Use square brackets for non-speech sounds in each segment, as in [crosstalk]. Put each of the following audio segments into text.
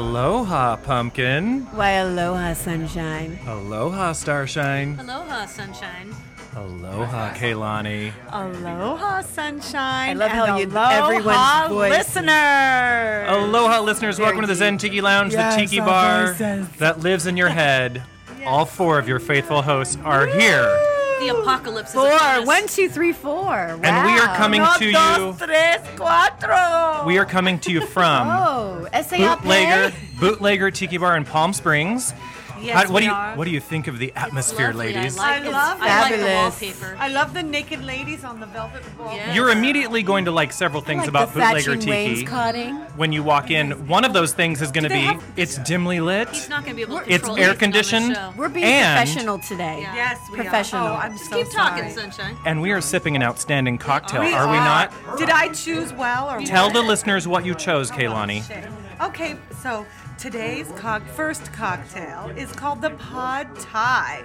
Aloha, pumpkin. Why, aloha, sunshine. Aloha, starshine. Aloha, sunshine. Aloha, Kaylani. Aloha, sunshine. I love and how you- aloha, everyone's voice- listeners. Aloha, listeners. Welcome to the Zen Tiki Lounge, Yes, the tiki our bar voices. that lives in your head. [laughs] All four of your faithful hosts are here. The apocalypse is Four. upon us. One, two, three, four. Wow. And we are coming Uno, to you. tres, cuatro. We are coming to you from [laughs] Oh, SAP. Bootlegger, Bootlegger Tiki Bar in Palm Springs. Yes, How- what we do you are. What do you think of the atmosphere, lovely. ladies? I like, I it's- love I like the Fabulous. wallpaper. I love the naked ladies on the velvet wall. Yeah. You're immediately going to like several things like about the Bootlegger thatching Tiki. wainscoting. When you walk in, one of those things is going to be have- it's dimly lit. He's not going to be able to It's control air anything on this conditioned. show. We're being And- professional today. Yeah. Yes, we Professional. Are. Oh, I'm Just so keep talking, sorry. sunshine. and we are sipping an outstanding cocktail, We are we not? Did I choose well or Tell the listeners what you chose, oh, Kaylani. Okay, so today's co- first cocktail is called the Pod Thai.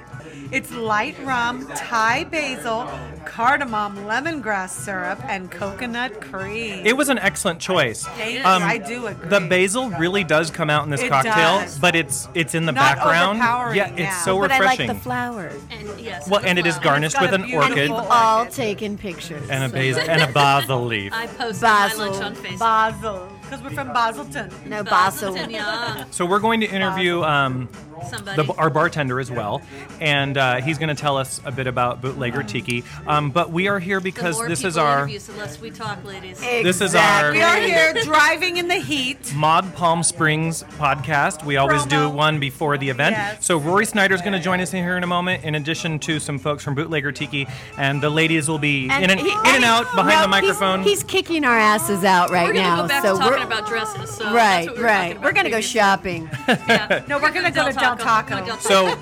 It's light rum, Thai basil, cardamom, lemongrass syrup, and coconut cream. It was an excellent choice. Um, you. I do agree. The basil really does come out in this It cocktail, does. but it's it's in the Not background. overpowering, Yeah, it's yeah. so But I like refreshing. the flowers. And yes. well, the and it is flower. garnished got with a an beautiful- orchid We've Orchid. all taken pictures. and a [laughs] basil and a basil leaf. I posted Basil. my lunch on Facebook. Basil, because we're from Basilton. No basil. Basilton, yeah. So we're going to interview um, Somebody. the, our bartender as well, and uh, he's going to tell us a bit about bootlegger tiki. Um, but we are here the because more this people is our interview, the less we talk, ladies. This is our- We are here driving in the heat. Mod Palm Springs podcast. We always do Promo. one before the event. Yes. So Rory Snyder's going to join us in here in a moment, in addition to some folks from Bootlegger Tiki, and the ladies will be in and, he- in and out behind no, the microphone. He's, he's kicking our asses out right We're going to now. go back so to talking we're about dresses. So that's right, what we were right. We're gonna go previously. shopping. [laughs] Yeah. No, we're gonna go to Del Taco. Del Taco. so,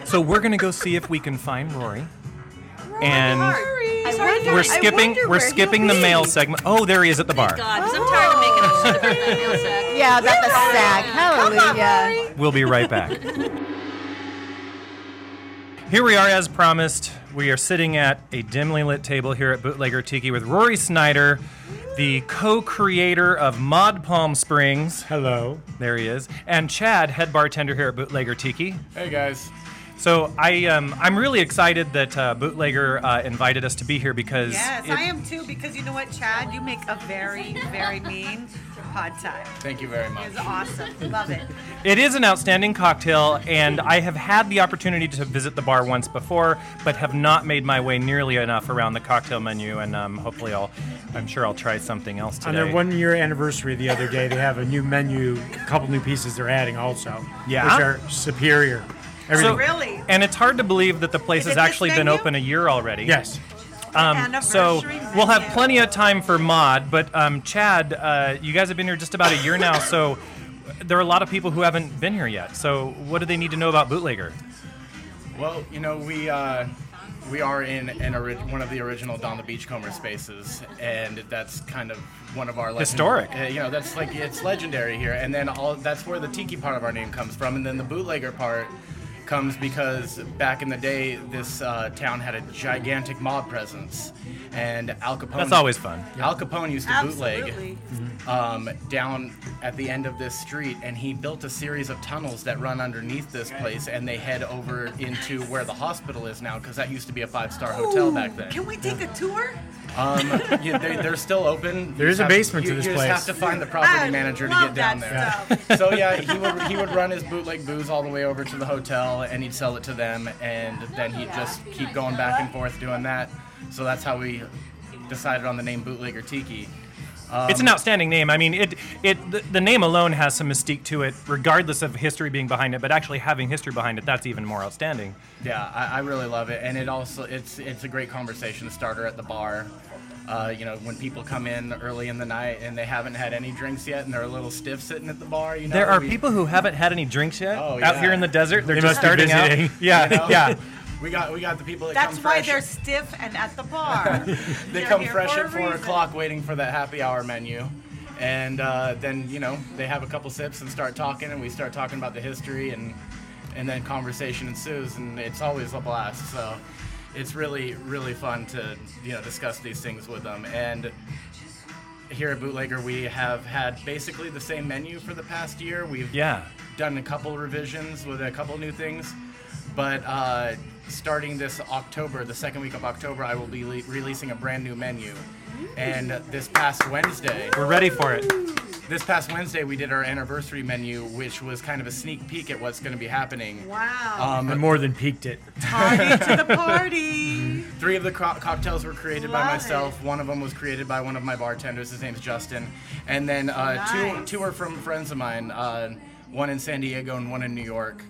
[laughs] so we're going to go see if we can find Rory. And I wonder- we're I skipping wonder we're where skipping he'll the be. mail segment. Oh, there he is at the bar. God, because I'm tired of making a shit about that meal sack. Yeah, about the sack. Hallelujah. We'll be right back. [laughs] Here we are, as promised. We are sitting at a dimly lit table here at Bootlegger Tiki with Rory Snyder, the co creator of Mod Palm Springs. Hello. There he is. And Chad, head bartender here at Bootlegger Tiki. Hey guys. So I, um, I'm really excited that uh, Bootlegger uh, invited us to be here because Yes, it- I am too. Because you know what, Chad, you make a very, very mean pod thai. Thank you very much. It's awesome. Love it. It is an outstanding cocktail, and I have had the opportunity to visit the bar once before, but have not made my way nearly enough around the cocktail menu. And um, hopefully, I'll, I'm sure I'll try something else today. On their one year anniversary the other day, they have a new menu, a couple new pieces they're adding also. Yeah? Which are superior. Everything. So- Really? and it's hard to believe that the place has actually been open a year already. yes. Um, so we'll have plenty of time for mod. But um, Chad, uh, you guys have been here just about a year now, so there are a lot of people who haven't been here yet. So what do they need to know about Bootlegger? Well, you know, we uh, we are in an ori- one of the original Don the Beachcomber spaces, and that's kind of one of our legend- Historic. Uh, you know, that's like it's legendary here, and then all that's where the tiki part of our name comes from, and then the bootlegger part comes because back in the day, this uh, town had a gigantic mob presence, and Al Capone. That's always fun. Al Capone used to bootleg um, down at the end of this street, and he built a series of tunnels that run underneath this place, and they head over into where the hospital is now, because that used to be a five-star hotel back then. Can we take a tour? Um, yeah, they, they're still open. There is a have- basement you, to this you place. You just have to find the property I manager to get down there. stuff. [laughs] So yeah, he would he would run his bootleg booze all the way over to the hotel, and he'd sell it to them, and then he'd just keep going back and forth doing that. So that's how we decided on the name Bootlegger Tiki. it's an outstanding name. I mean, it it the, the name alone has some mystique to it, regardless of history being behind it. But actually having history behind it, that's even more outstanding. Yeah, I, I really love it, and it also it's it's a great conversation starter at the bar. Uh, you know, when people come in early in the night and they haven't had any drinks yet, and they're a little stiff sitting at the bar. You know, There are we- people who haven't had any drinks yet Oh, out here in the desert. They're They just starting out. Yeah, you know? yeah. [laughs] We got we got the people that That's come why they're stiff and at the bar. [laughs] they They're come fresh at four reason. o'clock, waiting for that happy hour menu, and uh, then you know they have a couple sips and start talking, and we start talking about the history, and and then conversation ensues, and it's always a blast. So it's really really fun to you know discuss these things with them, and here at Bootlegger, we have had basically the same menu for the past year. We've Yeah. done a couple revisions with a couple new things, but uh, starting this October, the second week of October, I will be le- releasing a brand new menu. And this past Wednesday, We're ready for it. This past Wednesday, we did our anniversary menu, which was kind of a sneak peek at what's going to be happening. Wow. I more than peaked it. Party to the [laughs] party. Three of the co- cocktails were created by Love myself. One of them was created by one of my bartenders. His name's Justin. And then uh, Nice. two two are from friends of mine. Uh, one in San Diego and one in New York.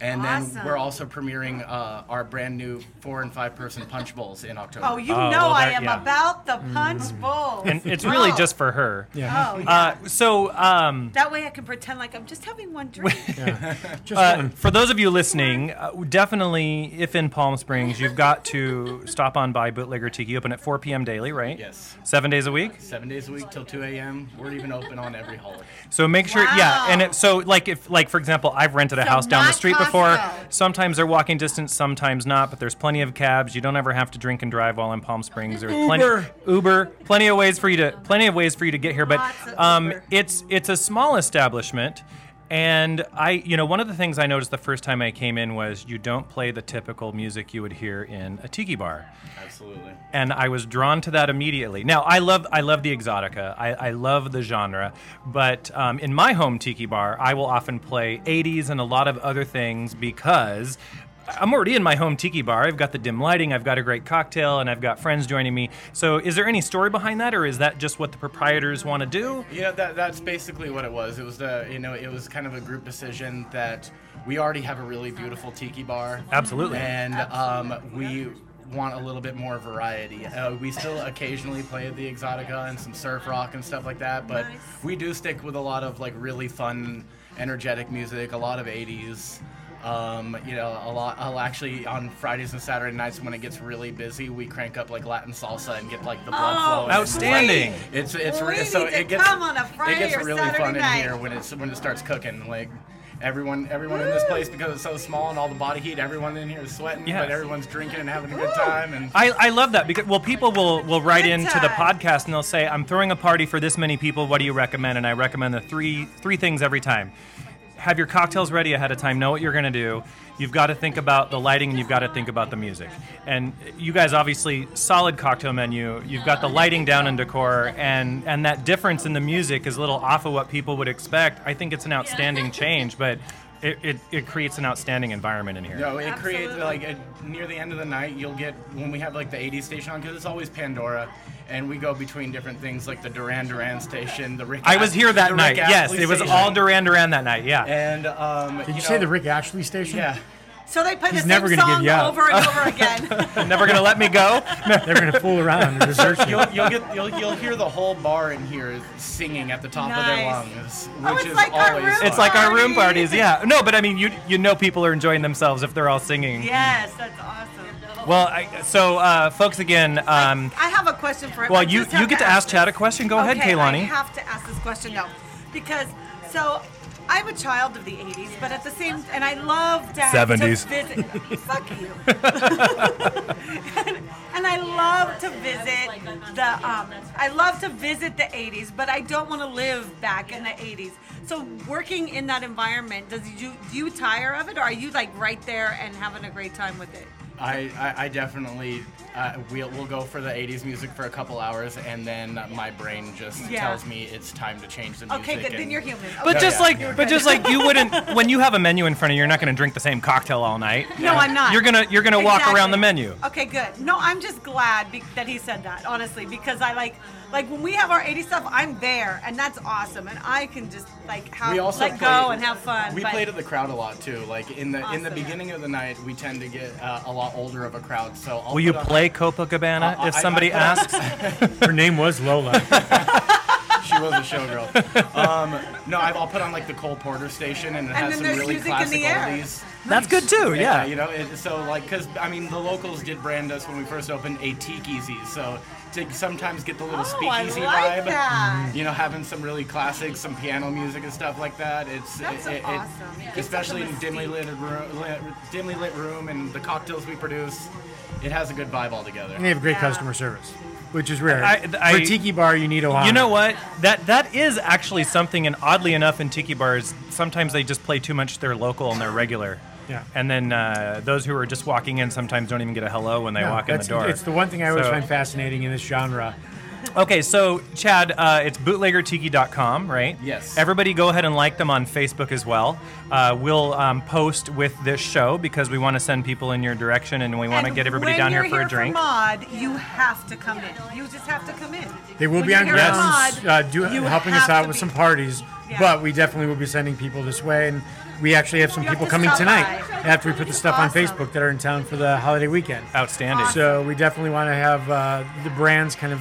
And Awesome. then we're also premiering uh, our brand new four and five person punch bowls in October. Oh, you Oh, know well, I am yeah. about the punch bowl. And it's really Oh. just for her. Yeah. Oh, yeah. Uh, so, um, that way I can pretend like I'm just having one drink. [laughs] [laughs] Just Uh, one. for those of you listening, uh, definitely, if in Palm Springs, you've got to stop on by Bootlegger Tiki. Open at 4 p.m. daily, right? Yes. Seven days a week. Seven days a week till 2 a.m. We're even open on every holiday. So make sure, yeah, and it, so like if, like for example, I've rented a So house down the street before. Costco. Sometimes they're walking distance, sometimes not, but there's plenty of cabs. You don't ever have to drink and drive while in Palm Springs. There's plenty Uber. Uber, plenty of ways for you to, plenty of ways for you to get here. But Lots of um, Uber. it's it's a small establishment. And I, you know, one of the things I noticed the first time I came in was you don't play the typical music you would hear in a tiki bar Absolutely. and I was drawn to that immediately. Now, I love I love the exotica. I, I love the genre, but um, in my home tiki bar, I will often play 80s and a lot of other things because. I'm already in my home tiki bar. I've got the dim lighting, I've got a great cocktail, and I've got friends joining me. So, is there any story behind that, or is that just what the proprietors want to do? You know that that's basically what it was. It was the you know it was kind of a group decision that we already have a really beautiful tiki bar. Absolutely. And um, we want a little bit more variety. Uh, we still occasionally play the exotica and some surf rock and stuff like that, but we do stick with a lot of like really fun, energetic music, a lot of 80s. Um, you know, a lot. I'll actually on Fridays and Saturday nights when it gets really busy, we crank up like Latin salsa and get like the blood Oh, flowing. Outstanding. It's it's We re- so need to it gets come on a it gets really Saturday fun night. in here when it's when it starts cooking. Like everyone everyone in this place because it's so small and all the body heat, everyone in here is sweating, Yes. but everyone's drinking and having a good time. And I, I love that because well people will will write Good into the podcast and they'll say I'm throwing a party for this many people what do you recommend and I recommend the three three things every time have your cocktails ready ahead of time know what you're going to do. You've got to think about the lighting and you've got to think about the music. And you guys obviously solid cocktail menu. You've got the lighting down in decor and and that difference in the music is a little off of what people would expect. I think it's an outstanding change but it, it, it creates an outstanding environment in here. No, know, it creates like a, near the end of the night, you'll get when we have like the 80s station on because it's always Pandora, and we go between different things like the Duran Duran station, the Rick. I was here that night. Rick Yes, Astley it was station. all Duran Duran that night. Yeah. And um, Did you, know, say the Rick Ashley station? Yeah. So they play He's the never same gonna give song you out. over and over [laughs] again. [laughs] Never gonna let me go. [laughs] They're gonna fool around and desert you. You'll, you'll get you'll, you'll hear the whole bar in here singing at the top of their lungs, which Oh, it's is like our always room. It's like our room parties. Yeah. No, but I mean, you you know, people are enjoying themselves if they're all singing. yes, that's awesome. Well, I, so um, folks, again. Um, I have a question for. well, I you just you get to ask Chad a question. Go ahead, okay, I have to ask this question though, because so I'm a child of the '80s, but at the same, and I love to 70s. To visit. [laughs] Fuck you. and, [laughs] and I love to visit the. Um, I love to visit the '80s, but I don't want to live back in the '80s. So working in that environment, does you do you tire of it, or are you like right there and having a great time with it? I, I, I definitely uh, we'll, we'll go for the 80s music for a couple hours and then my brain just Yeah. tells me it's time to change the music. Okay, good. Then and- you're human. But No, just yeah. like, but just like you wouldn't [laughs] when you have a menu in front of you, you're not going to drink the same cocktail all night. No, I'm not. You're gonna you're gonna walk around the menu. Okay, good. No, I'm just glad be- that he said that, honestly, because I like, like when we have our 80 stuff, I'm there, and that's awesome, and I can just like have we also let play- go and have fun. We but- play to the crowd a lot too. Like in the in the beginning of the night, we tend to get uh, a lot older of a crowd. So I'll Will you put on- play Copacabana Uh, if I- somebody I- asks? [laughs] Her name was Lola. [laughs] She was a showgirl. um, no, I've- I'll put on like the Cole Porter station, and it And has then some really music in classic the air. oldies. That's good too. Yeah. you know, it, so like, cause I mean, the locals did brand us when we first opened a Tiki-Z, so to sometimes get the little Oh, I speakeasy like vibe, that. you know, having some really classics, some piano music and stuff like that. It's That's it, it- awesome. Gives especially them in dimly lit room, lit, dimly lit room, and the cocktails we produce. It has a good vibe altogether. And they have great Yeah. customer service, which is rare. I- I- For tiki bar, you need Ohana. You know what? That that is actually something, and oddly enough, in tiki bars, sometimes they just play too much their local and their regular. Yeah. And then uh, those who are just walking in sometimes don't even get a hello when they No, walk in the that's- door. It's the one thing I always So- find fascinating in this genre. Okay, so Chad, uh, it's bootleggertiki.com, right? Yes. Everybody go ahead and like them on Facebook as well. Uh, we'll um, post with this show because we want to send people in your direction and we want to get everybody down you're here for a drink. mod, you have to come in. You just have to come in. They will When be on here for grounds mod, uh, do, helping us out with be. some parties, Yeah. but we definitely will be sending people this way. And we actually have some You have people to coming tonight by. after we put the stuff on Facebook that are in town for the holiday weekend. Outstanding. So we definitely want to have uh, the brands kind of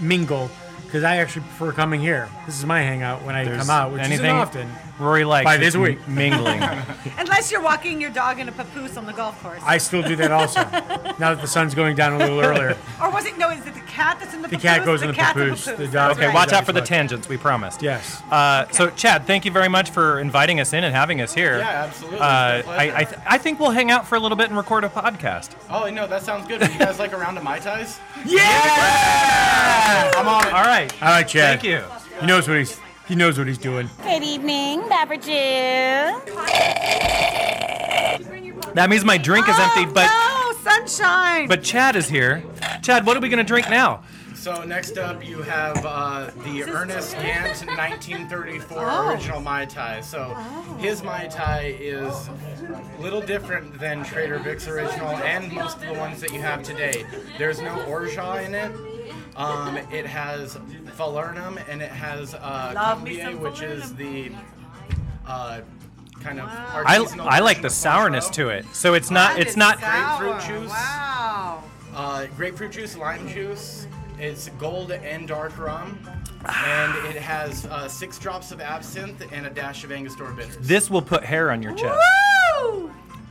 mingle because I actually prefer coming here. This is my hangout when I There's come out, which anything isn't often. Rory likes Five is days a week. mingling. [laughs] Unless you're walking your dog in a papoose on the golf course. I still do that also. [laughs] now that the sun's going down a little earlier. or was it, no, is it the cat that's in the The papoose? cat goes in the cat's papoose. The That's dog- okay, right. watch out for the tangents. We promised. Yes. Uh, So, Chad, thank you very much for inviting us in and having us here. Yeah, absolutely. Uh, It's my I, pleasure. I, th- I think we'll hang out for a little bit and record a podcast. oh no, that sounds good. Would you guys like a round of mai tais? [laughs] Yeah! I'm on it. All right. All right, Chad. Thank you. He knows what he's he knows what he's doing. Good evening, beverages. That means my drink is empty, but Oh, no, sunshine. but Chad is here. Chad, what are we gonna drink now? So next up, you have uh, the Ernest Gantt 1934 Oh. original Mai Tai. So his Mai Tai is a little different than Trader Vic's original and most of the ones that you have today. There's no orgeat in it. Um, it has falernum and it has uh, Love me Combier, some which is the uh, kind of I, artisanal I like version the of sourness to it. So it's not That it's not sour. grapefruit juice. Wow. Uh, grapefruit juice, lime juice. It's gold and dark rum, and it has uh, six drops of absinthe and a dash of Angostura bitters. this will put hair on your chest. Woo!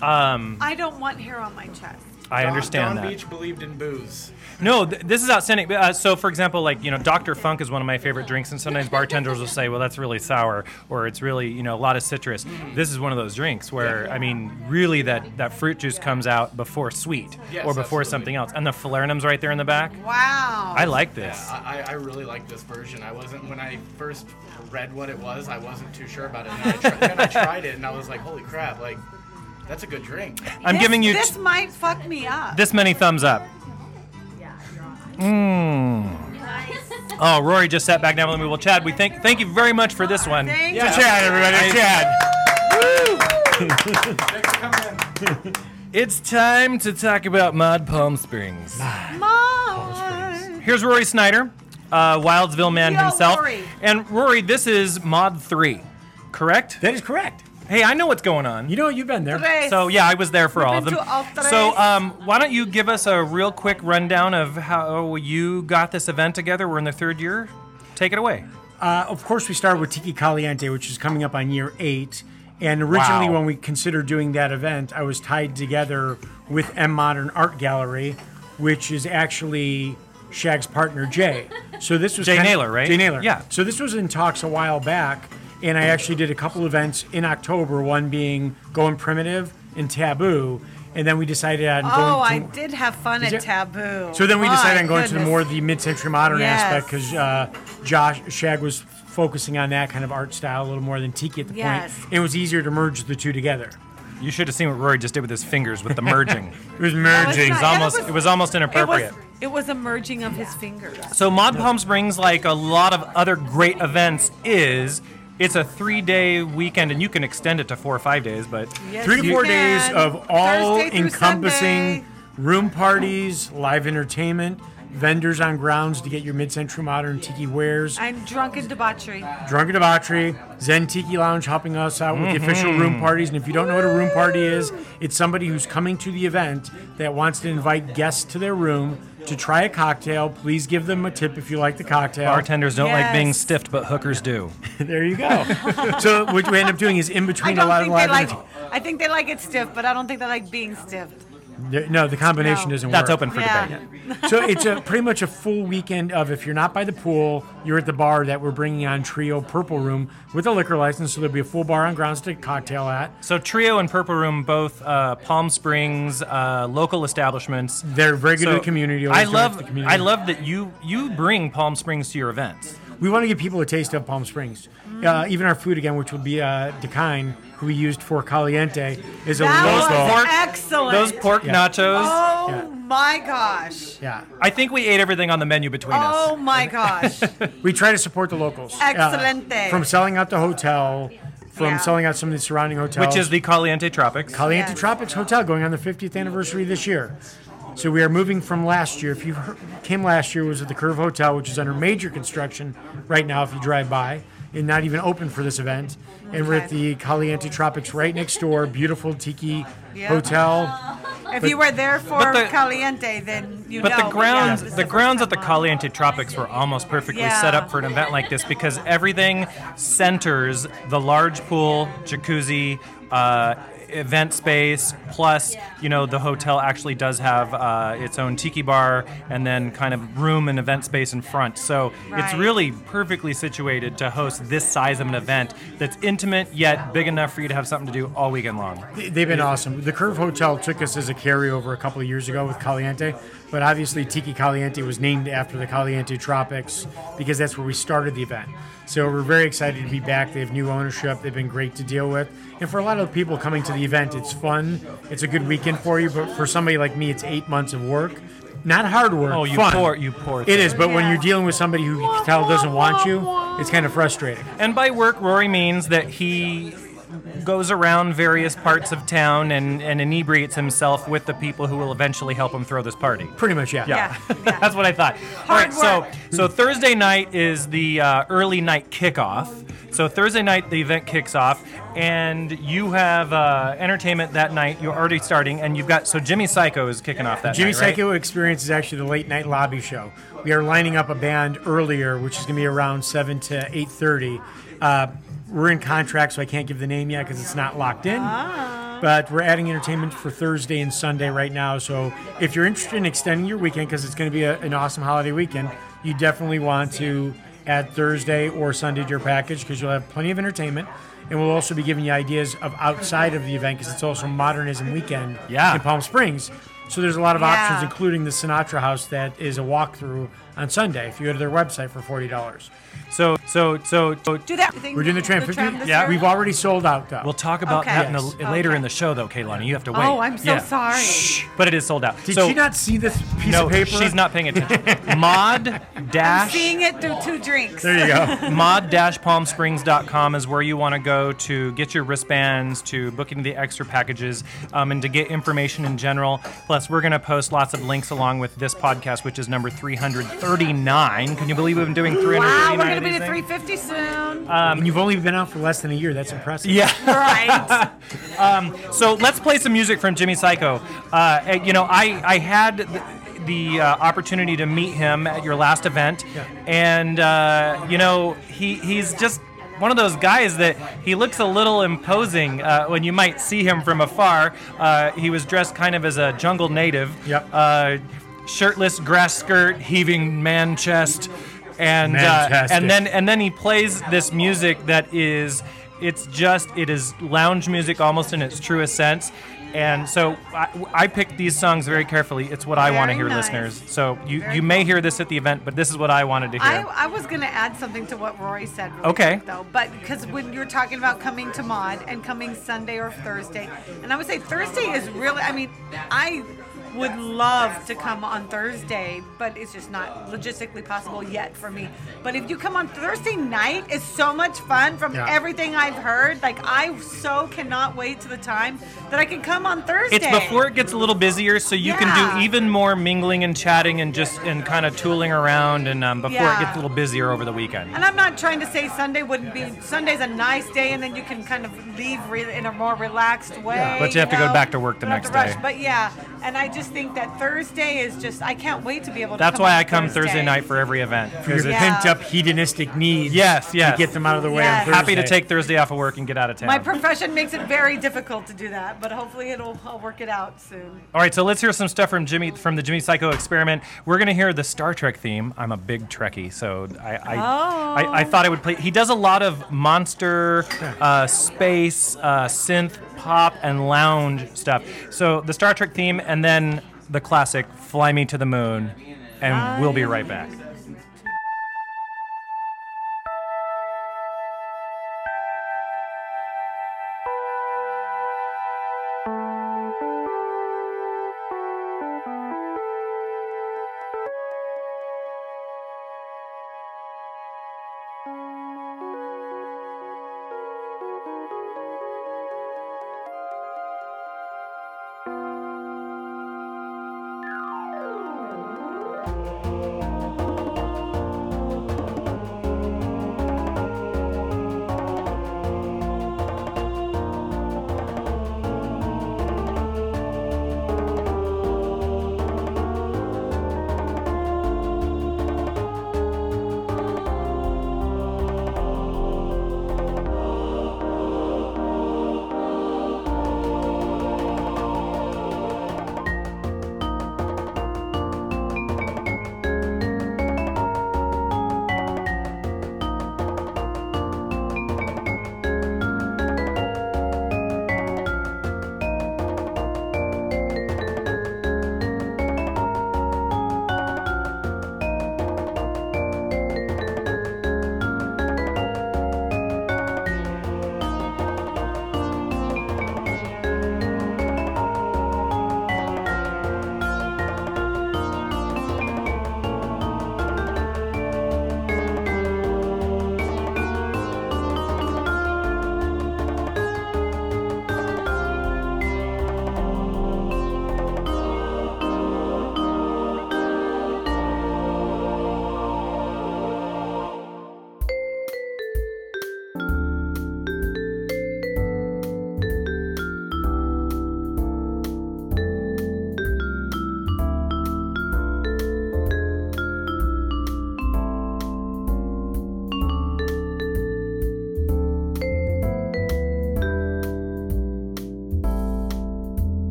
Um, I don't want hair on my chest. I Don- understand Don that. Beach believed in booze. No, th- this is outstanding. Uh, so, for example, like you know, Dr. Funk is one of my favorite drinks, and sometimes bartenders will say, "Well, that's really sour," or "It's really you know a lot of citrus." This is one of those drinks where I mean, really, that that fruit juice comes out before sweet Yes, or before absolutely. something else, and the falernum's right there in the back. Wow. I like this. I, I really like this version. I wasn't when I first read what it was. I wasn't too sure about it. And I tri- then I tried it, and I was like, "Holy crap! Like, that's a good drink." I'm This- giving you This t- might fuck me up. this many thumbs up. Mmm. Oh, Rory just sat back down with me. Well, Chad, we thank thank you very much for this one. Thank Yeah. you. Chad, everybody, Chad. Thanks for coming in. It's time to talk about Mod Palm Springs. Mom. Here's Rory Snyder, uh, Wildsville man Yo, himself. Rory. And Rory, this is Mod 3, correct? That is correct. Hey, I know what's going on. You know you've been there. Tres. So, yeah, I was there for We've all of been them. to all So, um, why don't you give us a real quick rundown of how you got this event together? We're in the third year. Take it away. Uh, of course, we started with Tiki Caliente, which is coming up on year eight. And originally, Wow. when we considered doing that event, I was tied together with M Modern Art Gallery, which is actually Shag's partner Jay. So this was Jay kind of- Naylor, right? Jay Naylor. Yeah. So this was in talks a while back, and I actually did a couple events in October. One being Going Primitive and Taboo, and then we decided on going to Oh, I. To, did have fun at it? Taboo. so then we My decided on going to the goodness. more the mid-century modern Yes. aspect because uh, Josh Shag was focusing on that kind of art style a little more than Tiki at the Yes. point. It was easier to merge the two together. You should have seen what Rory just did with his fingers with the merging. [laughs] It was That was merging. It was almost, it was- it was almost It inappropriate. was, it was a merging of his fingers. So Mod Palm Springs, like a lot of other great events, is it's a three-day weekend, and you can extend it to four or five days. But Yes, Three to you four can. days of all Thursday through encompassing Sunday. room parties, live entertainment, vendors on grounds to get your mid-century modern tiki wares, I'm drunken debauchery. drunken debauchery, Zen Tiki Lounge helping us out with the mm-hmm. official room parties. And if you don't know what a room party is, it's somebody who's coming to the event that wants to invite guests to their room to try a cocktail. Please give them a tip if you like the cocktail. bartenders don't like being Yes. stiffed, but hookers do. [laughs] there you go. so what we end up doing is in [laughs] between a don't lot of think they live like. I think they like it stiff, but I don't think they like being stiff. The- No, the combination No. doesn't That's work. open for Yeah. debate. so it's a [laughs] pretty much a full weekend of if you're not by the pool, you're at the bar that we're bringing on Trio Purple Room with a liquor license. So there'll be a full bar on grounds to cocktail at. So Trio and Purple Room, both uh, Palm Springs uh, local establishments. They're very good to the community. I always donate love, the community. I love that you you bring Palm Springs to your events. We want to give people a taste of Palm Springs. Uh, even our food again, which will be uh, Decine, who we used for Caliente, is a That local. was pork- excellent. Those pork Yeah. nachos. Oh Yeah. my gosh. Yeah, I think we ate everything on the menu between Oh us. Oh my gosh. [laughs] we try to support the locals. Uh, from selling out the hotel, from Yeah. selling out some of the surrounding hotels. Which is the Caliente Tropics. Caliente Yes. Tropics Hotel going on the 50th anniversary this year. So we are moving from last year. If you came last year, it was at the Curve Hotel, which is under major construction right now. If you drive by, and not even open for this event. And we're at the Caliente Tropics right next door. Beautiful tiki Yeah. hotel. [laughs] If you were there for the- Caliente, then you But know. But the grounds, this is the grounds at the. Caliente Tropics were almost perfectly Yeah. set up for an event like this because everything centers the large pool, jacuzzi, uh, event space. Plus, you know, the hotel actually does have uh, its own tiki bar and then kind of room and event space in front. So it's really perfectly situated to host this size of an event that's intimate yet big enough for you to have something to do all weekend long. They've been awesome. The Curve Hotel took us as a carryover a couple of years ago with Caliente, but obviously Tiki Caliente was named after the Caliente Tropics because that's where we started the event. So we're very excited to be back. They have new ownership. They've been great to deal with. And for a lot of the people coming to the event, it's fun. It's a good weekend for you. But for somebody like me, it's eight months of work. Not hard work. Oh, you fun. poor, you poor. It is, but when you're dealing with somebody who you can tell doesn't want you, it's kind of frustrating. And by work, Rory means that he goes around various parts of town and, and inebriates himself with the people who will eventually help him throw this party. Pretty much, yeah. Yeah. yeah. [laughs] That's what I thought. All Hard right, so work. so Thursday night is the uh, early night kickoff. So Thursday night the event kicks off, and you have uh, entertainment that night. You're already starting, and you've got so Jimmy Psycho is kicking off that Jimmy night, right? Psycho Experience is actually the late night lobby show. We are lining up a band earlier, which is going to be around seven to eight thirty. Uh, we're in contract, so I can't give the name yet because it's not locked in. Ah. But we're adding entertainment for Thursday and Sunday right now. So if you're interested in extending your weekend, because it's going to be a, an awesome holiday weekend, you definitely want to add Thursday or Sunday to your package because you'll have plenty of entertainment. And we'll also be giving you ideas of outside of the event because it's also Modernism Weekend Yeah. in Palm Springs. So there's a lot of Yeah. options, including the Sinatra House that is a walkthrough on Sunday. If you go to their website for forty dollars, So so so, so Do that thing. we're doing the tram. 50 this Yeah. year? we've already sold out though. we'll talk about Okay. that in Yes. the, later Okay. in the show, though, Kaylani. You have to wait. Oh, I'm so Yeah. sorry. But it is sold out. Did so, she not see this piece No, of paper? she's not paying attention. [laughs] Mod dash Seeing it through two drinks. There you go. [laughs] Mod dash palmsprings.com is where you want to go to get your wristbands, to book into the extra packages, um, and to get information in general. Plus, we're going to post lots of links along with this podcast, which is number 339. Can you believe we've been doing 339 Wow, we're gonna be these to 350 soon. and you've only been out for less than a year. That's impressive. Yeah. [laughs] right. [laughs] So let's play some music from Jimmy Psycho. Uh, you know, I I had the, the uh, opportunity to meet him at your last event, and uh, you know he he's just one of those guys that he looks a little imposing uh, when you might see him from afar. Uh, he was dressed kind of as a jungle native. Yep. Uh, shirtless, grass skirt, heaving man chest, and uh, and then and then he plays this music that is it's just it is lounge music almost in its truest sense and so I, I picked these songs very carefully it's what i want to hear nice. listeners so you Very you may cool. hear this at the event but this is what i wanted to I, hear I was going to add something to what Rory said. really Okay. quick, Though, but because when you're talking about coming to Mod and coming Sunday or Thursday, and I would say Thursday is really, I mean, I would love to come on Thursday, but it's just not logistically possible yet for me. But if you come on Thursday night, it's so much fun from Yeah. everything I've heard. Like, I so cannot wait to the time that I can come on Thursday. it's before it gets a little busier so you can do even more mingling and chatting and just and kind of tooling around and um, before Yeah. it gets a little busier over the weekend And I'm not trying to say Sunday wouldn't be. Sunday's a nice day, and then you can kind of leave re- in a more relaxed way. but you have to go back to work the next to rush. day. But yeah, And I just think that Thursday is just, I can't wait to be able to That's come why I come Thursday Thursday. night for every event. For your Yeah. pent up hedonistic needs. Yes, yes. To get them out of the way Yes. on Happy to take Thursday off of work and get out of town. My profession makes it very difficult to do that, but hopefully it'll I'll work it out soon. All right, so let's hear some stuff from Jimmy from the Jimmy Psycho Experiment. We're gonna hear the Star Trek theme. I'm a big Trekkie, so I I, I, I thought I would play. He does a lot of monster, uh, space, uh, synth, pop, and lounge stuff. So the Star Trek theme, and then the classic "Fly Me to the Moon," and we'll be right back.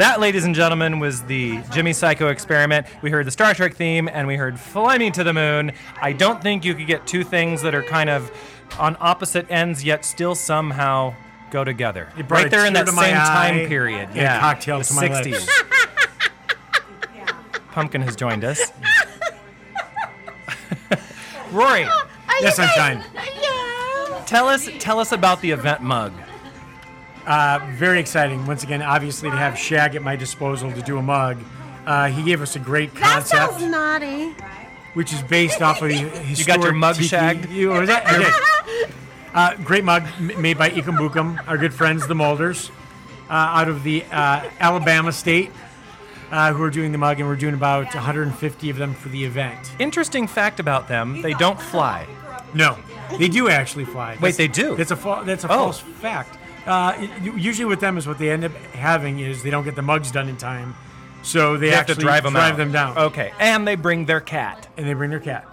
That, ladies and gentlemen, was the Jimmy Psycho experiment. We heard the Star Trek theme and we heard Fly Me to the Moon. I don't think you could get two things that are kind of on opposite ends yet still somehow go together. It right there in tear that to my same time period. and Yeah. cocktail the to my 60s. lips. [laughs] Pumpkin has joined us. [laughs] Rory, Yes, I'm fine. [laughs] tell us tell us about the event mug. Uh, very exciting. Once again, obviously, to have Shag at my disposal to do a mug. Uh, he gave us a great That concept, sounds naughty. which is based off of [laughs] his. You got your mug shagged? You, what was that? [laughs] I did. Uh, great mug m- made by Eekum Bookum, our good friends, the Molders, uh, out of the uh, Alabama state, uh, who are doing the mug, and we're doing about 150 of them for the event. Interesting fact about them, they don't fly. No, they do actually fly. Wait, they do? That's a fa- that's a Oh. false fact. Uh, usually with them is what they end up having is they don't get the mugs done in time, so they They have actually to drive them out. them down, Okay, and they bring their cat. and they bring their cat.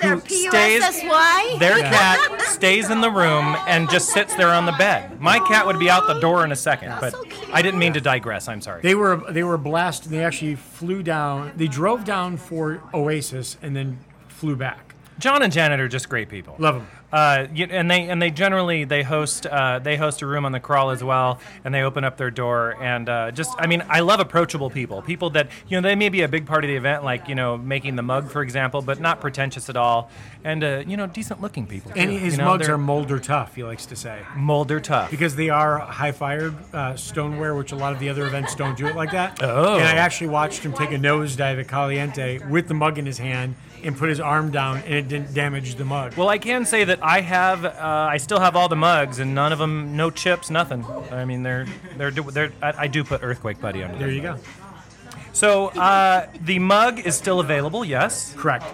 Their stays- P-U-S-S-Y? Their cat stays in the room and just sits there on the bed. My cat would be out the door in a second, but I didn't mean to digress. I'm sorry. They were they were a blast. They actually flew down. They drove down for Oasis and then flew back. John and Janet are just great people. Love them. Uh, and they and they generally they host uh, they host a room on the crawl as well, and they open up their door and uh, just I mean I love approachable people, people that you know they may be a big part of the event, like you know making the mug for example, but not pretentious at all, and uh, you know decent looking people. And too. his You know, mugs are molder tough. He likes to say molder tough. because they are high fired uh, stoneware, which a lot of the other events don't do it like that. Oh. And I actually watched him take a nosedive at Caliente with the mug in his hand and put his arm down, and it didn't damage the mug. Well, I can say that I have, uh, I still have all the mugs, and none of them, no chips, nothing. I mean, they're, they're, they're I, I do put Earthquake Buddy under there you go. So uh, the mug is still available, yes. Correct.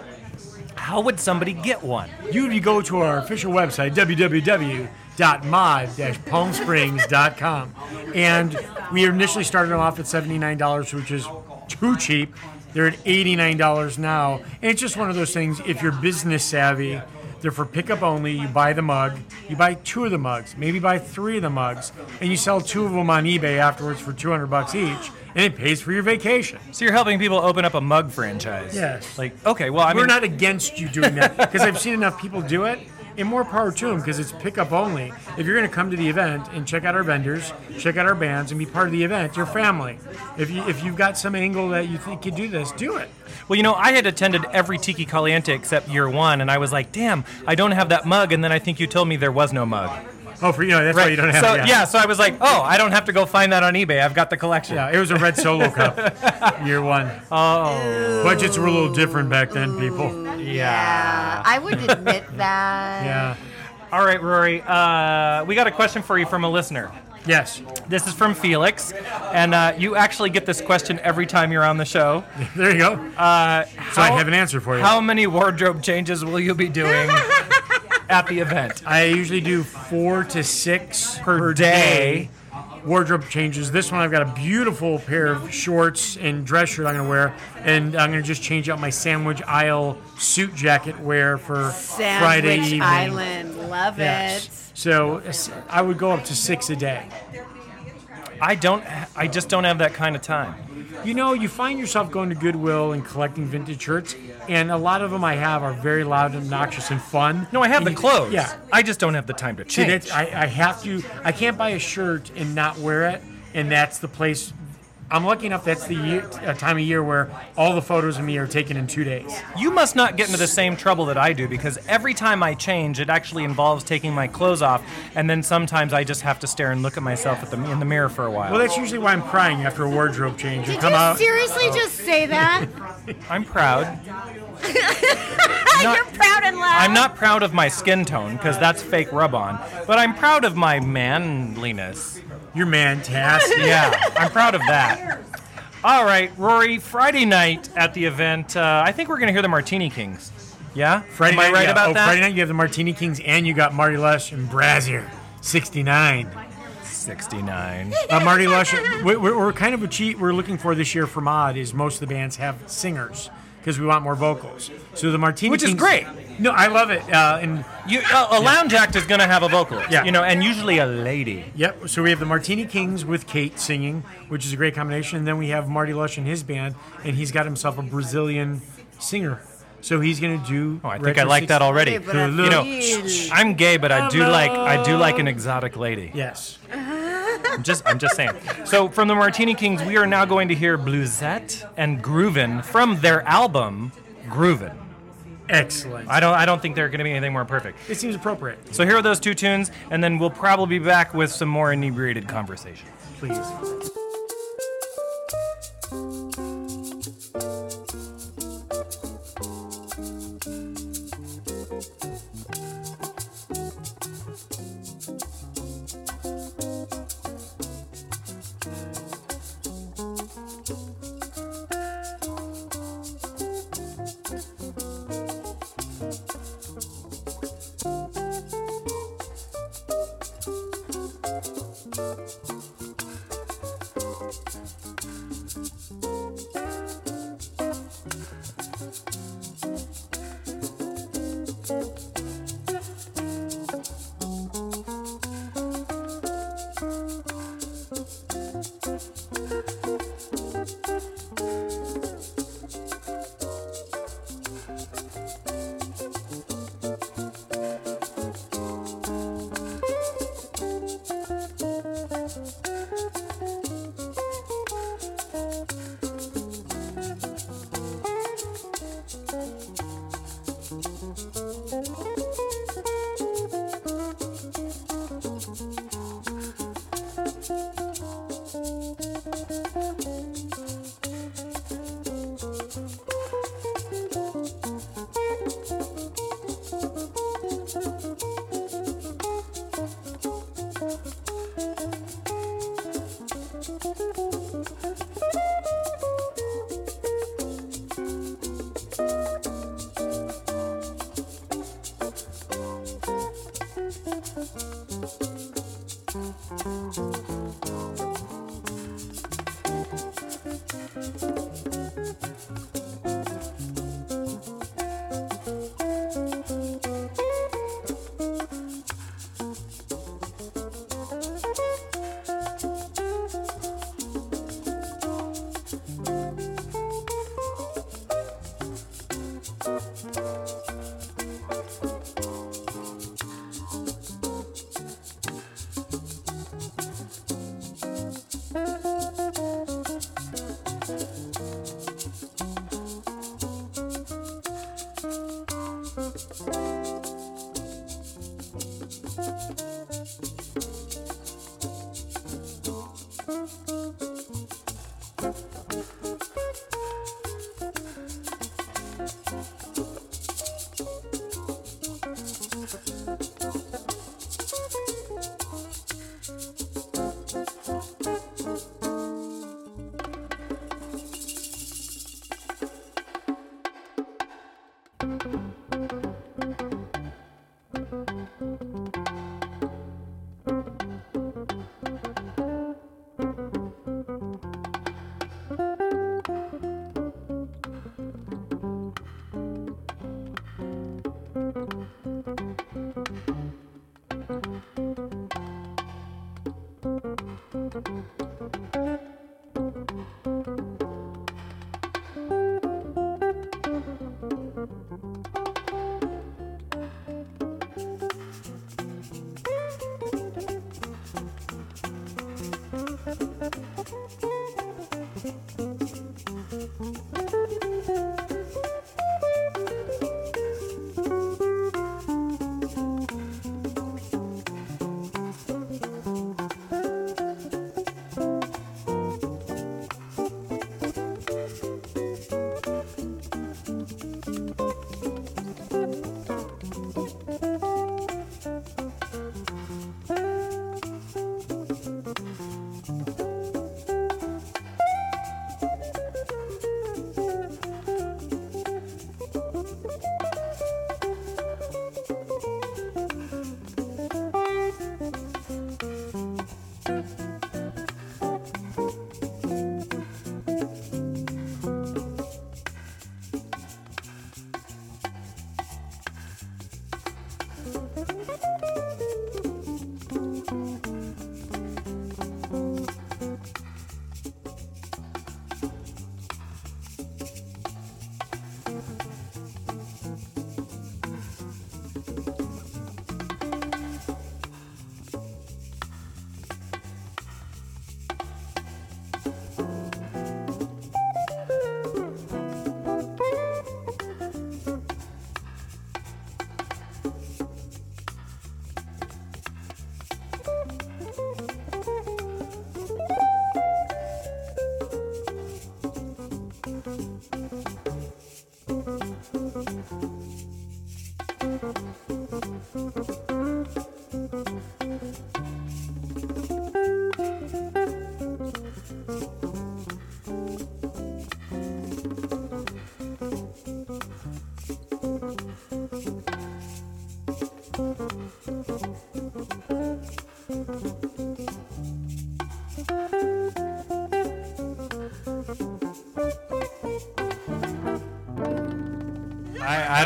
How would somebody get one? You would go to our official website, www.mod-palmsprings.com. And we initially started them off at $79, which is too cheap. They're at $89 now. And it's just one of those things, if you're business savvy, they're for pickup only. You buy the mug, you buy two of the mugs, maybe buy three of the mugs, and you sell two of them on eBay afterwards for 200 bucks each, and it pays for your vacation. So you're helping people open up a mug franchise. Yes. Like, okay, well, I mean, We're not against you doing that because I've seen enough people do it. And more power to them because it's pickup only. If you're going to come to the event and check out our vendors, check out our bands, and be part of the event, your family. If you if you've got some angle that you think you do this, do it. well, you know, I had attended every Tiki Caliente except year one, and I was like, damn, I don't have that mug. And then I think you told me there was no mug. Oh, for you know that's why you don't have. so it. yeah, so I was like, oh, I don't have to go find that on eBay. I've got the collection. yeah. It was a red solo [laughs] cup, year one. Oh, budgets were a little different back then, people. yeah. I would admit [laughs] that. Yeah. All right, Rory. Uh, we got a question for you from a listener. Yes. This is from Felix, and uh, you actually get this question every time you're on the show. [laughs] There you go. Uh, so I have an answer for you. How many wardrobe changes will you be doing at the event? I usually do four to six per, day. Wardrobe changes. This one I've got a beautiful pair of shorts and dress shirt I'm going to wear, and I'm going to just change out my sandwich aisle suit jacket wear for Friday Sandwich evening. Island. Love Yes. it. So I would go up to six a day. I don't. I just don't have that kind of time. You know, you find yourself going to Goodwill and collecting vintage shirts, and a lot of them I have are very loud, and obnoxious, and fun. No, I have And the you- clothes. Yeah, I just don't have the time to See, change. that's, I, I have to. I can't buy a shirt and not wear it, and that's the place. I'm lucky enough. That's the year, uh, time of year where all the photos of me are taken in two days. You must not get into the same trouble that I do because every time I change, it actually involves taking my clothes off, and then sometimes I just have to stare and look at myself at the, in the mirror for a while. Well, that's usually why I'm crying after a wardrobe change. Did come you out. seriously just say that? [laughs] I'm proud. [laughs] You're proud and loud. I'm not proud of my skin tone because that's fake rub-on, but I'm proud of my manliness. You're fantastic. Yeah, [laughs] I'm proud of that. All right, Rory. Friday night at the event, uh, I think we're gonna hear the Martini Kings. Yeah, Friday Am I night, right yeah. about oh, that? Friday night you have the Martini Kings, and you got Marty Lush and Brazier, 69. 69. Uh, Marty Lush, we're, we're kind of a cheat we're looking for this year for Mod is most of the bands have singers. Because we want more vocals. So the Martini Which is Kings- great. No, I love it. Uh, and You, a, a lounge act is going to have a vocalist, Yeah. you know, and usually a lady. Yep. So we have the Martini Kings with Kate singing, which is a great combination. And then we have Marty Lush and his band, and he's got himself a Brazilian singer. So he's going to do. Oh, I think I like that already. Hey, You know, I'm gay, but I do like I do like an exotic lady. Yes. I'm just I'm just saying. So from the Martini Kings, we are now going to hear Bluesette and Groovin from their album Groovin. Excellent. I don't I don't think they're going to be anything more perfect. it seems appropriate. So here are those two tunes, and then we'll probably be back with some more inebriated conversation. Please.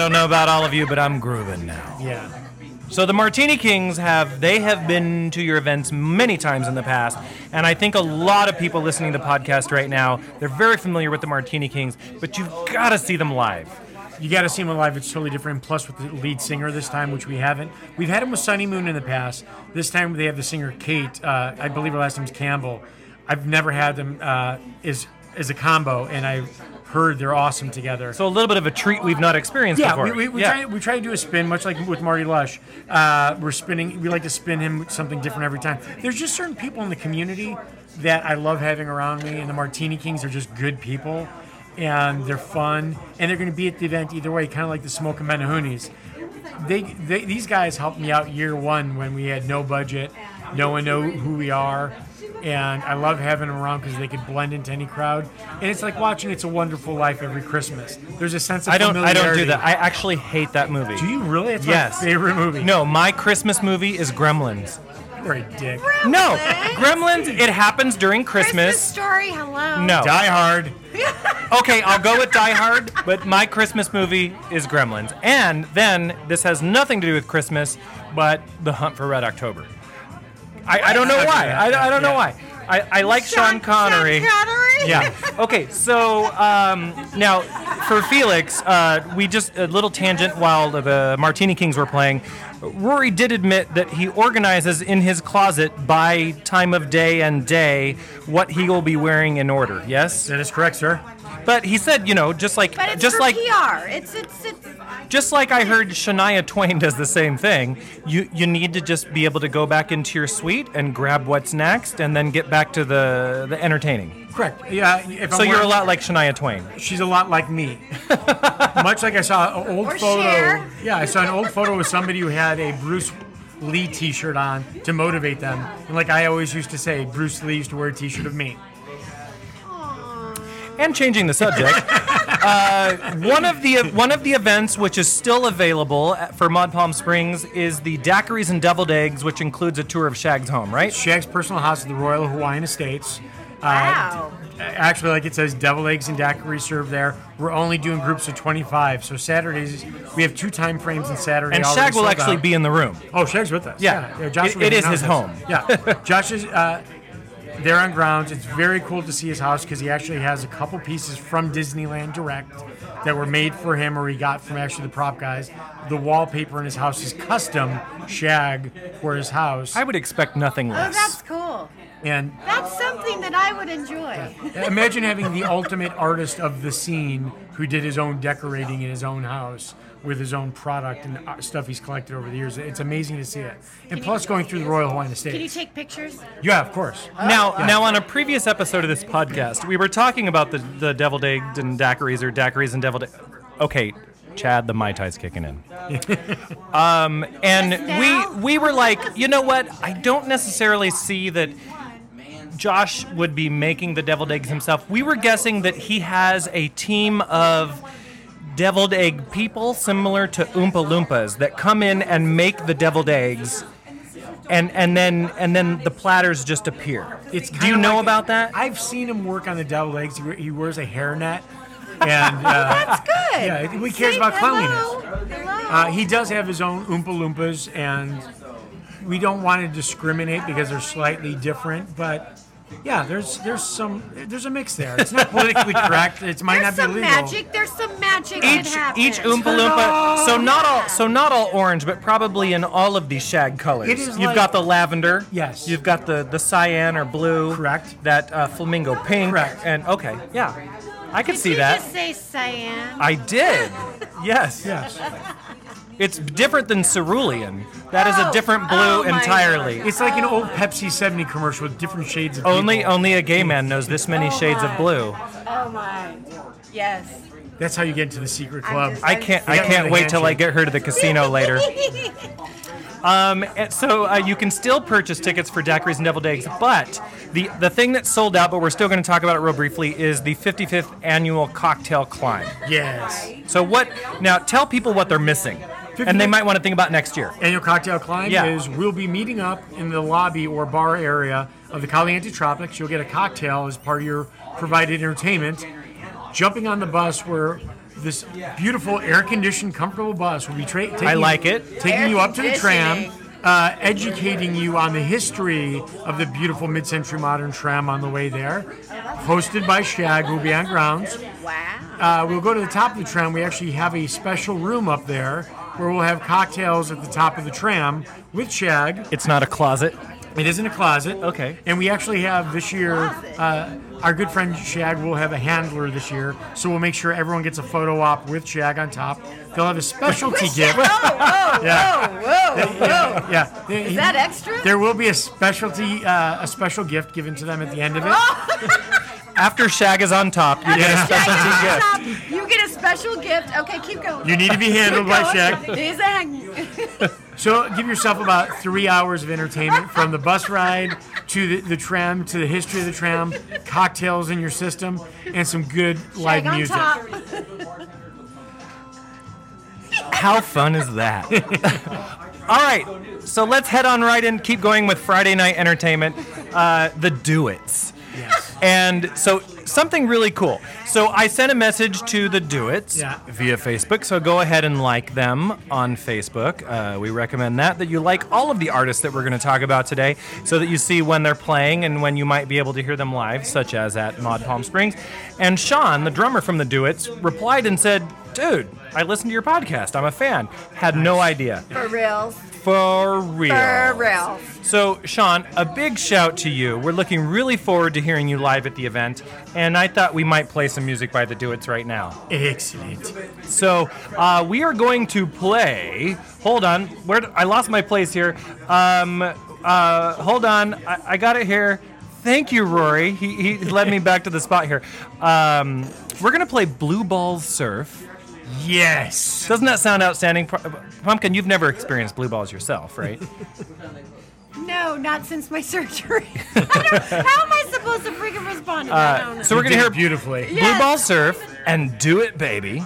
Don't know about all of you, but I'm grooving now. Yeah. So the Martini Kings have they have been to your events many times in the past, and I think a lot of people listening to the podcast right now they're very familiar with the Martini Kings, but you've got to see them live. You got to see him live. It's totally different. Plus, with the lead singer this time, which we haven't. We've had him with Sunny Moon in the past. This time, they have the singer Kate. Uh, I believe her last name's Campbell. I've never had them uh, as as a combo, and I've heard they're awesome together. So a little bit of a treat we've not experienced yeah, before. we, we, we, yeah. try, we try to do a spin, much like with Marty Lush. Uh, we're spinning. We like to spin him with something different every time. There's just certain people in the community that I love having around me, and the Martini Kings are just good people, and they're fun, and they're going to be at the event either way, kind of like the Smoke and Menahoonies. They, they, these guys helped me out year one when we had no budget, no one know who we are, and I love having them around because they could blend into any crowd. And it's like watching It's a Wonderful Life every Christmas. There's a sense of I don't. I don't do that. I actually hate that movie. Do you really? It's Yes. my favorite movie. No, my Christmas movie is Gremlins. You're a dick. Gremlins? No, Gremlins. It happens during Christmas Christmas. story. Hello. No. Die Hard. [laughs] Okay, I'll go with Die Hard, but my Christmas movie is Gremlins. And then this has nothing to do with Christmas, but The Hunt for Red October. I, I don't know why. I, I don't know why. I, I like Sean, Connery. Sean Connery. Yeah. Okay. So um, now, for Felix, uh, we just a little tangent while the Martini Kings were playing. Rory did admit that he organizes in his closet by time of day and day what he will be wearing in order. Yes. That is correct, sir. But he said, you know, just like But it's just for like PR. It's it's it's. just like I heard Shania Twain does the same thing. You you need to just be able to go back into your suite and grab what's next, and then get back to the the entertaining. Correct. Yeah. If I'm So you're a lot like Shania Twain. She's a lot like me. [laughs] Much like I saw an old Or photo. Cher. Yeah, I saw an old photo of somebody who had a Bruce Lee T-shirt on to motivate them. And like I always used to say, Bruce Lee used to wear a T-shirt of me. And changing the subject, [laughs] uh, one of the one of the events which is still available at- for Mod Palm Springs is the Daiquiris and Deviled Eggs, which includes a tour of Shag's home, right? Shag's personal house at the Royal Hawaiian Estates. Uh, Wow. Actually, like it says, deviled eggs and daiquiri served there. We're only doing groups of 25. So Saturdays, we have two time frames on Saturday. And Shag will actually out. be in the room. Oh, Shag's with us. Yeah. Josh It- it is his us. home. Yeah. [laughs] Josh is uh, there on grounds. It's very cool to see his house because he actually has a couple pieces from Disneyland Direct that were made for him or he got from actually the prop guys. The wallpaper in his house is custom Shag for his house. I would expect nothing less. Oh, less. that's cool. And That's something that I would enjoy. imagine having the ultimate artist of the scene who did his own decorating in his own house with his own product and uh, stuff he's collected over the years. It's amazing to see it. And plus, going through the Royal Hawaiian Can you Estates. take pictures? Yeah, of course. Now, now on a previous episode of this podcast, we were talking about the the deviled egg and daiquiris or daiquiris and deviled. Okay, Chad, the mai tai's kicking in. [laughs] um, and we we were like, you know what? I don't necessarily see that. Josh would be making the deviled eggs himself. We were guessing that he has a team of deviled egg people similar to Oompa Loompas that come in and make the deviled eggs and and then and then the platters just appear. It's Do you know like- about that? I've seen him work on the deviled eggs. He, he wears a hairnet. And [laughs] uh, That's good. Yeah, he cares Say about hello. cleanliness. Hello. Uh, he does have his own Oompa Loompas, and we don't want to discriminate because they're slightly different. But yeah, there's there's some there's a mix there. It's not politically [laughs] correct. It might There's not some be legal. magic. There's some magic that each happens. each Oompa Loompa. So not all so not all orange, but probably in all of these shag colors. It is You've like- got the lavender. Yes. You've got the the cyan or blue. Correct. That uh, flamingo pink. Correct. And okay, yeah, I could Did see you that. just say cyan? I did. [laughs] Yes. Yes. It's different than cerulean. That is a Oh, different blue oh my entirely. It's like an old oh. Pepsi 70 commercial with different shades of blue. Only people. only a gay man knows this many oh shades of blue. Oh my. Yes. That's how you get into the secret club. just- I can't I can't wait till I get her to the casino later. [laughs] Um, so uh, you can still purchase tickets for daiquiris and deviled eggs, but the the thing that sold out, but we're still going to talk about it real briefly, is the 55th annual cocktail climb. yes. So what? Now tell people what they're missing, and they might want to think about next year. Annual cocktail climb Yeah. is we'll be meeting up in the lobby or bar area of the Caliente Tropics. You'll get a cocktail as part of your provided entertainment. Jumping on the bus where this beautiful air-conditioned, comfortable bus will be tra- taking I like it. taking you up to the tram, uh, educating you on the history of the beautiful mid-century modern tram on the way there. Hosted by Shag, who will be on grounds. Wow. Uh, we'll go to the top of the tram. We actually have a special room up there where we'll have cocktails at the top of the tram with Shag. It's not a closet. It isn't a closet. Okay. And we actually have this year, uh, our good friend Shag will have a handler this year, so we'll make sure everyone gets a photo op with Shag on top. They'll have a specialty gift. Whoa, whoa, [laughs] Yeah. whoa, whoa, whoa. Yeah. Is that extra? There will be a specialty, uh, a special gift given to them at the end of it. [laughs] After Shag is on top, you get a Yeah, specialty you gift. stop. You get a special gift. Okay, keep going. You need to be handled by Shag. He's a hang- So give yourself about three hours of entertainment from the bus ride to the, the tram to the history of the tram, cocktails in your system, and some good live Shag on music. top. How fun is that? [laughs] All right, so let's head on right in. Keep going with Friday night entertainment. Uh, the Do It's. And so something really cool. So I sent a message to the Do It's Yeah. via Facebook. So go ahead and like them on Facebook. Uh, we recommend that that you like all of the artists that we're going to talk about today, so that you see when they're playing and when you might be able to hear them live, such as at Mod Palm Springs. And Sean, the drummer from the Do It's, replied and said, "Dude, I listened to your podcast. I'm a fan. Had no idea. For reals. For real. For real. So, Sean, a big shout to you. We're looking really forward to hearing you live at the event, and I thought we might play some music by the Do It's right now. Excellent. So, uh, we are going to play. Hold on, where d- I lost my place here. Um, uh, hold on, I, I got it here. Thank you, Rory. He, he led me back to the spot here. Um, we're gonna play Blue Balls Surf. Yes. Doesn't that sound outstanding, Pumpkin? You've never experienced blue balls yourself, right? [laughs] No, not since my surgery. [laughs] How am I supposed to freaking respond to that? I don't know. So we're gonna hear did beautifully. Blue Yes. Ball Surf and Do It Baby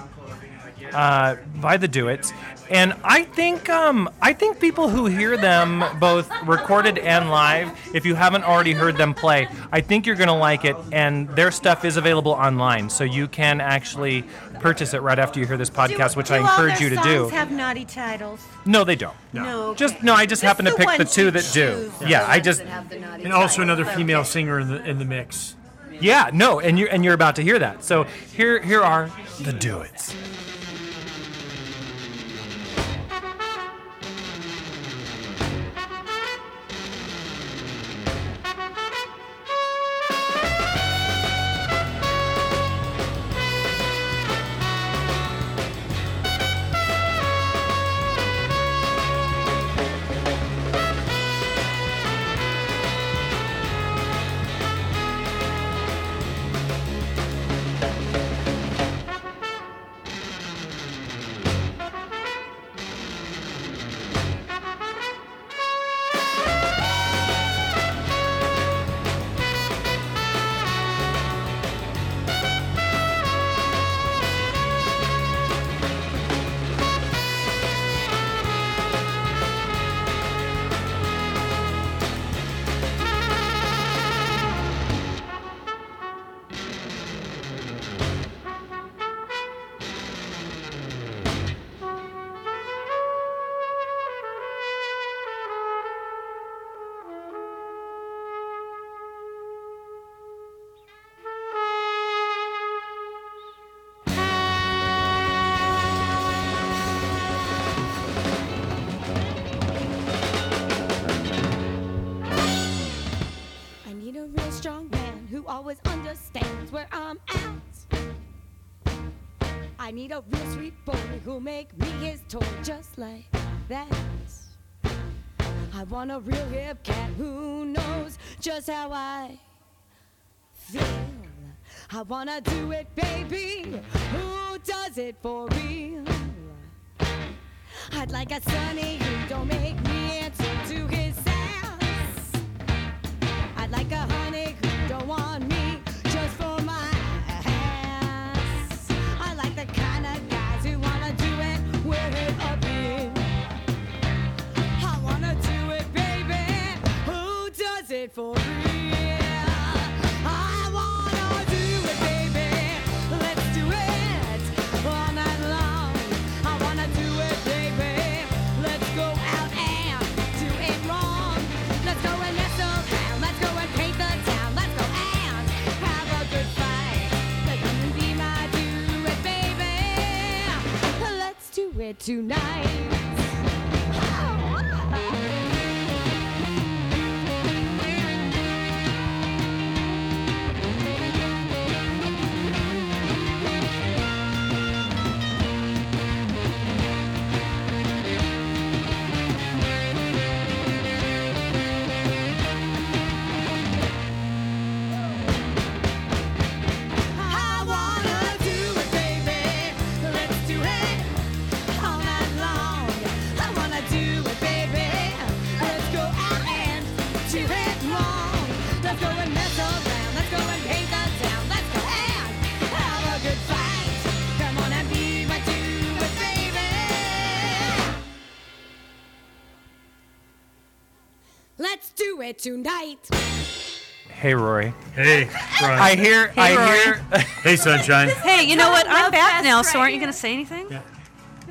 uh, by the Do It's. And I think um, I think people who hear them both recorded and live, if you haven't already heard them play, I think you're gonna like it. And their stuff is available online, so you can actually purchase it right after you hear this podcast, Do- which do I encourage you to do. songs have naughty titles? No, they don't. No. okay. Just no, I just, happen to pick the two that do. choose, Yeah, I just that have the naughty And also titles. another female Okay. singer in the in the mix. yeah, no, and you and you're about to hear that. So here here are the Do It's. Make me his toy just like that. I want a real hip cat who knows just how I feel. I wanna do it, baby. Who does it for real? I'd like a sonny who don't make me answer to his sass. I'd like a honey who don't want it for real. I wanna do it, baby. Let's do it all night long. I wanna do it, baby. Let's go out and do it wrong. Let's go and mess around. Let's go and paint the town. Let's go and have a good fight. Let do it, baby. Let's do it tonight. Do it tonight. Hey, Rory. Hey, Brian. I hear. I Rory. hear. [laughs] hey, sunshine. [laughs] Hey, you know what? I'm love back fest now, so aren't you going to say anything? Yeah.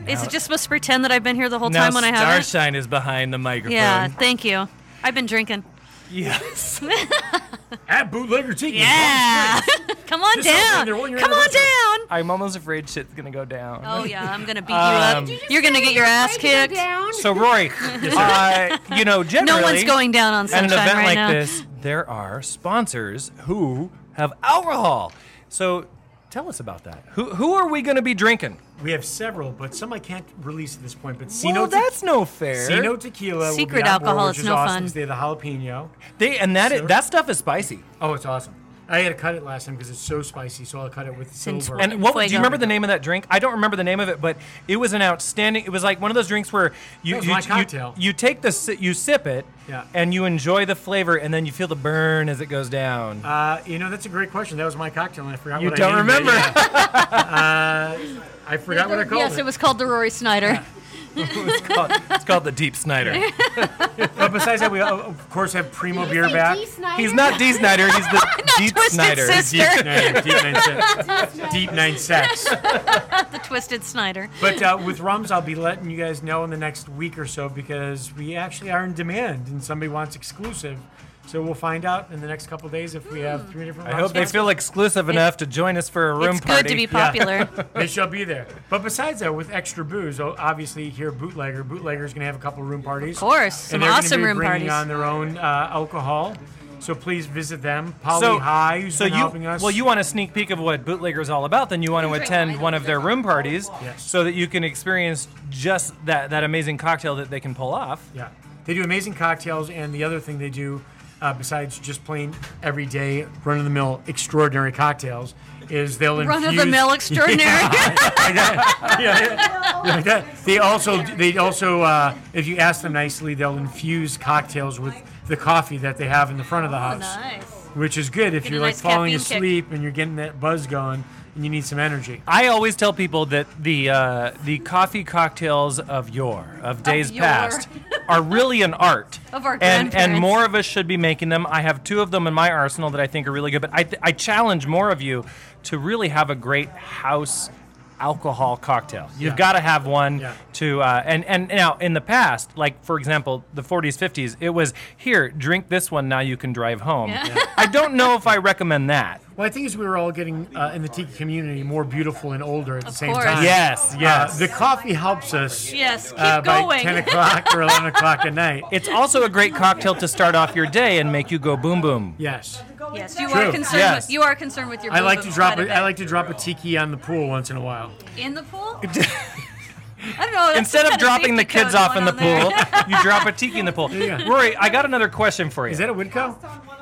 Is it just supposed to pretend that I've been here the whole now time when I haven't? Starshine is behind the microphone. Yeah, thank you. I've been drinking. Yes. [laughs] At Bootlegger Tiki. Yeah. [laughs] Come on Just down. Come on anniversary. down. I'm almost afraid shit's gonna go down. Oh yeah, I'm gonna beat Um, you up. You You're gonna get your ass kicked. Down. So Rory, [laughs] uh, you know, generally, No one's going down on at sunshine an event right like now. this, there are sponsors who have alcohol. So tell us about that. Who who are we going to be drinking? We have several, but some I can't release at this point. But well, Cino, that's no fair. Cino Tequila Secret will be on board, alcohol, which it's is no awesome fun. 'cause They have the jalapeno. They and that So- that stuff is spicy. Oh, it's awesome. I had to cut it last time because it's so spicy, so I'll cut it with in silver. And what do you remember the name of that drink? I don't remember the name of it, but it was an outstanding. It was like one of those drinks where you That was you, my you- cocktail. you take the si- you sip it, Yeah. and you enjoy the flavor, and then you feel the burn as it goes down. Uh, you know, that's a great question. That was my cocktail, and I forgot You what don't I named it. remember? Yeah. [laughs] uh, I forgot what I called yes, it. it was called the Rory Snyder. [laughs] it's, called, it's called the Deep Snyder. [laughs] But besides that, we uh, of course have Primo beer back. He's not D Snyder. He's the [laughs] Deep Twisted Snyder. Sister. Deep nine, deep nine sex. Deep nine sex. the Twisted Snyder. But uh, with rums, I'll be letting you guys know in the next week or so because we actually are in demand and somebody wants exclusive. So we'll find out in the next couple days if we have three different. I rums hope they feel exclusive enough to join us for a room party. It's party. good to be popular. [laughs] they shall be there. But besides that, with extra booze, obviously here at Bootlegger, Bootlegger's going to have a couple room parties. Of course, some and they're gonna awesome be room bringing parties. on their own uh, alcohol. So please visit them. Polly So, High, who's so been you helping us. well, you want a sneak peek of what Bootlegger's all about? Then you want to attend one of their room parties, Yes. so that you can experience just that that amazing cocktail that they can pull off. Yeah, they do amazing cocktails, and the other thing they do, uh, besides just plain everyday run of the mill extraordinary cocktails, is they'll infuse Run-of-the-mill extraordinary. [laughs] yeah, yeah, yeah, that. They also they also uh, if you ask them nicely, they'll infuse cocktails with the coffee that they have in the front of the house, nice. which is good if Get a you're like nice falling caffeine kick. asleep and you're getting that buzz going you need some energy. I always tell people that the uh, the coffee cocktails of yore, of days yore. past, [laughs] are really an art. Of our and and more of us should be making them. I have two of them in my arsenal that I think are really good. But I th- I challenge more of you to really have a great house alcohol cocktail. You've Yeah. got to have one Yeah. to uh, and and now in the past, like for example, the 40s, 50s, it was here, drink this one. Now you can drive home. I don't know if I recommend that. Well, I think as we were all getting uh, in the tiki community more beautiful and older at the same course. time. Yes, yes. Uh, the coffee helps us. Yes, keep uh, by going. 10 o'clock or 11 [laughs] o'clock at night. It's also a great cocktail to start off your day and make you go boom boom. Yes. Yes, you True. are concerned. Yes. With, you are concerned with your. I like to drop quite a, a I bit. like to drop a tiki on the pool once in a while. in the pool. [laughs] I don't know. that's Instead of dropping the kids off in the pool, [laughs] you drop a tiki in the pool. Yeah. Rory, I got another question for you. Is that a Witco?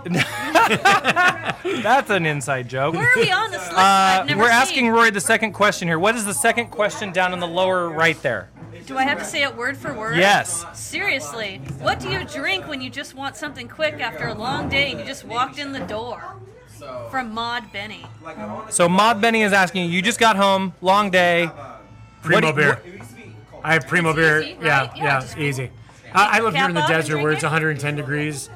[laughs] That's an inside joke. Where are we on this list? Uh, I've never we're seen. asking Roy the second question here. What is the second question down in the lower right there? Do I have to say it word for word? Yes. Seriously, what do you drink when you just want something quick after a long day and you just walked in the door? From Maud Benny. So Maud Benny is asking you. You just got home, long day. Primo What do- beer. I have Primo It's beer. easy, Yeah, right? Yeah, yeah, just easy. I, I live here in the desert where it's 110 degrees.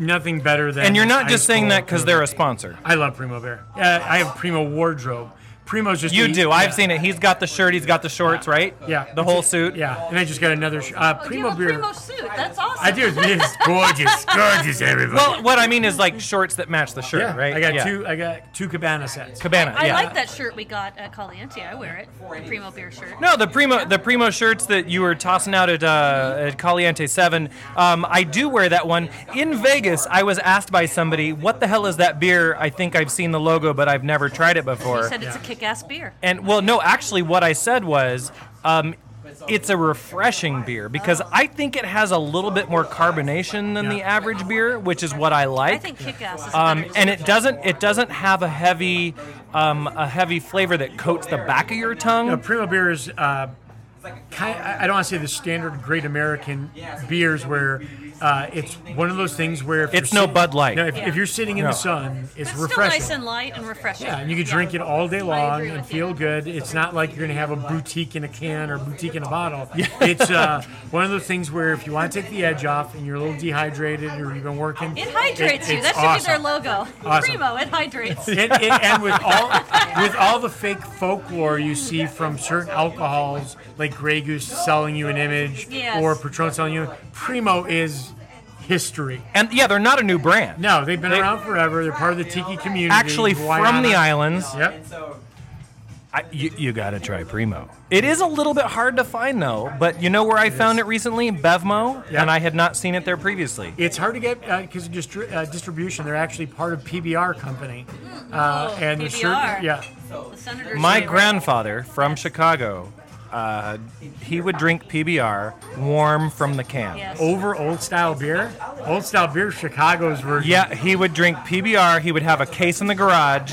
Nothing better than. And you're not just saying that because they're a sponsor. I love Primo Bear. Uh, I have Primo wardrobe. Primo's just You a- do. I've seen it. He's got the shirt. He's got the shorts, right? Yeah, The whole suit. Yeah, and I just got another sh- uh, Oh, you Primo have a beer. Primo suit. That's awesome. I do. It's [laughs] gorgeous, gorgeous, everybody. Well, what I mean is like shorts that match the shirt, yeah, right? I got Yeah. two. I got two cabana sets. Cabana. I yeah. like that shirt we got at Caliente. I wear it. The Primo Beer shirt. No, the primo the primo shirts that you were tossing out at uh, at Caliente Seven. Um, I do wear that one in Vegas. I was asked by somebody, "What the hell is that beer?" I think I've seen the logo, but I've never tried it You before. said it's a kick-ass beer. And well, no, actually, what I said was, um, it's a refreshing beer because I think it has a little bit more carbonation than the average beer, which is what I like. I think kick-ass is Um, better and it doesn't it doesn't have a heavy um, a heavy flavor that coats the back of your tongue. No, Primo beer is uh, kind. I I don't want to say the standard Great American beers where uh, it's one of those things where if It's no sit- Bud Light. No, if, Yeah. if you're sitting in No. the sun, it's, It's still refreshing. nice and light and refreshing. yeah, and you can drink it all day long agree and with feel you. good. It's not like you're going to have a boutique in a can or boutique in a bottle. [laughs] It's uh, one of those things where if you want to take the edge off and you're a little dehydrated or you've been working, It hydrates it- you. it's That should be their logo. Awesome. Primo, it hydrates. and, and- and with all with all the fake folklore you see from certain alcohols, like Grey Goose selling you an image Yes. or Patron selling you, Primo is history. And yeah, they're not a new brand. No, they've been They- around forever. They're part of the tiki community. Actually, from Hawaiiana. the islands. Yep. I, you, you got to try Primo. It is a little bit hard to find though, but you know where I found it recently? Bevmo, Yeah. and I had not seen it there previously. It's hard to get because of distri- uh, distribution. They're actually part of PBR company, uh, and there's PBR. certain yeah. The senator's My favorite. grandfather from Chicago, uh, he would drink PBR warm from the can. Yes. Over old style beer. Old style beer, Chicago's version. Yeah, he would drink PBR. He would have a case in the garage.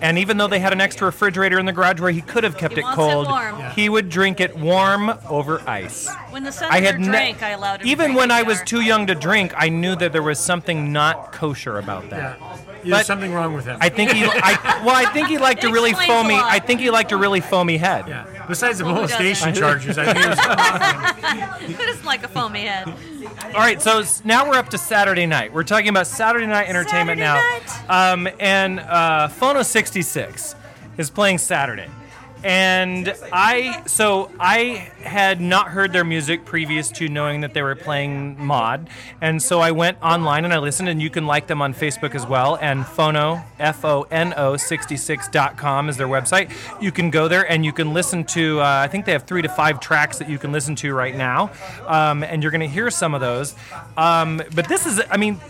And even though they had an extra refrigerator in the garage where he could have kept He it wants it cold, warm. Yeah. he would drink it warm over ice. When the senator I had ne- drank, I allowed him. to even drink when I was PBR. too young to drink, I knew that there was something not kosher about that. Yeah. There's something wrong with him. I think he, I, well, I think he liked to It really explains a foamy. lot. I think he liked a really foamy head. yeah. Besides the Well, who molestation doesn't? charges, I think it was [laughs] Just like a foamy head. All right, so s- now we're up to Saturday night. We're talking about Saturday night entertainment Saturday now. Um, and uh, Phono 66 is playing Saturday. And I, so I had not heard their music previous to knowing that they were playing Mod. And so I went online and I listened, and you can like them on Facebook as well. And Phono, F O N O 66.com is their website. You can go there and you can listen to, uh, I think they have three to five tracks that you can listen to right now. Um, and you're going to hear some of those. Um, but this is, I mean,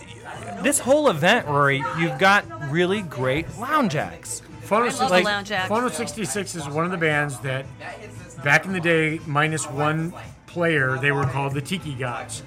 this whole event, Rory, you've got really great lounge acts. Phono, I love the lounge act. Phono 66 is one of the bands that, back in the day, minus one player, they were called the Tiki Gods.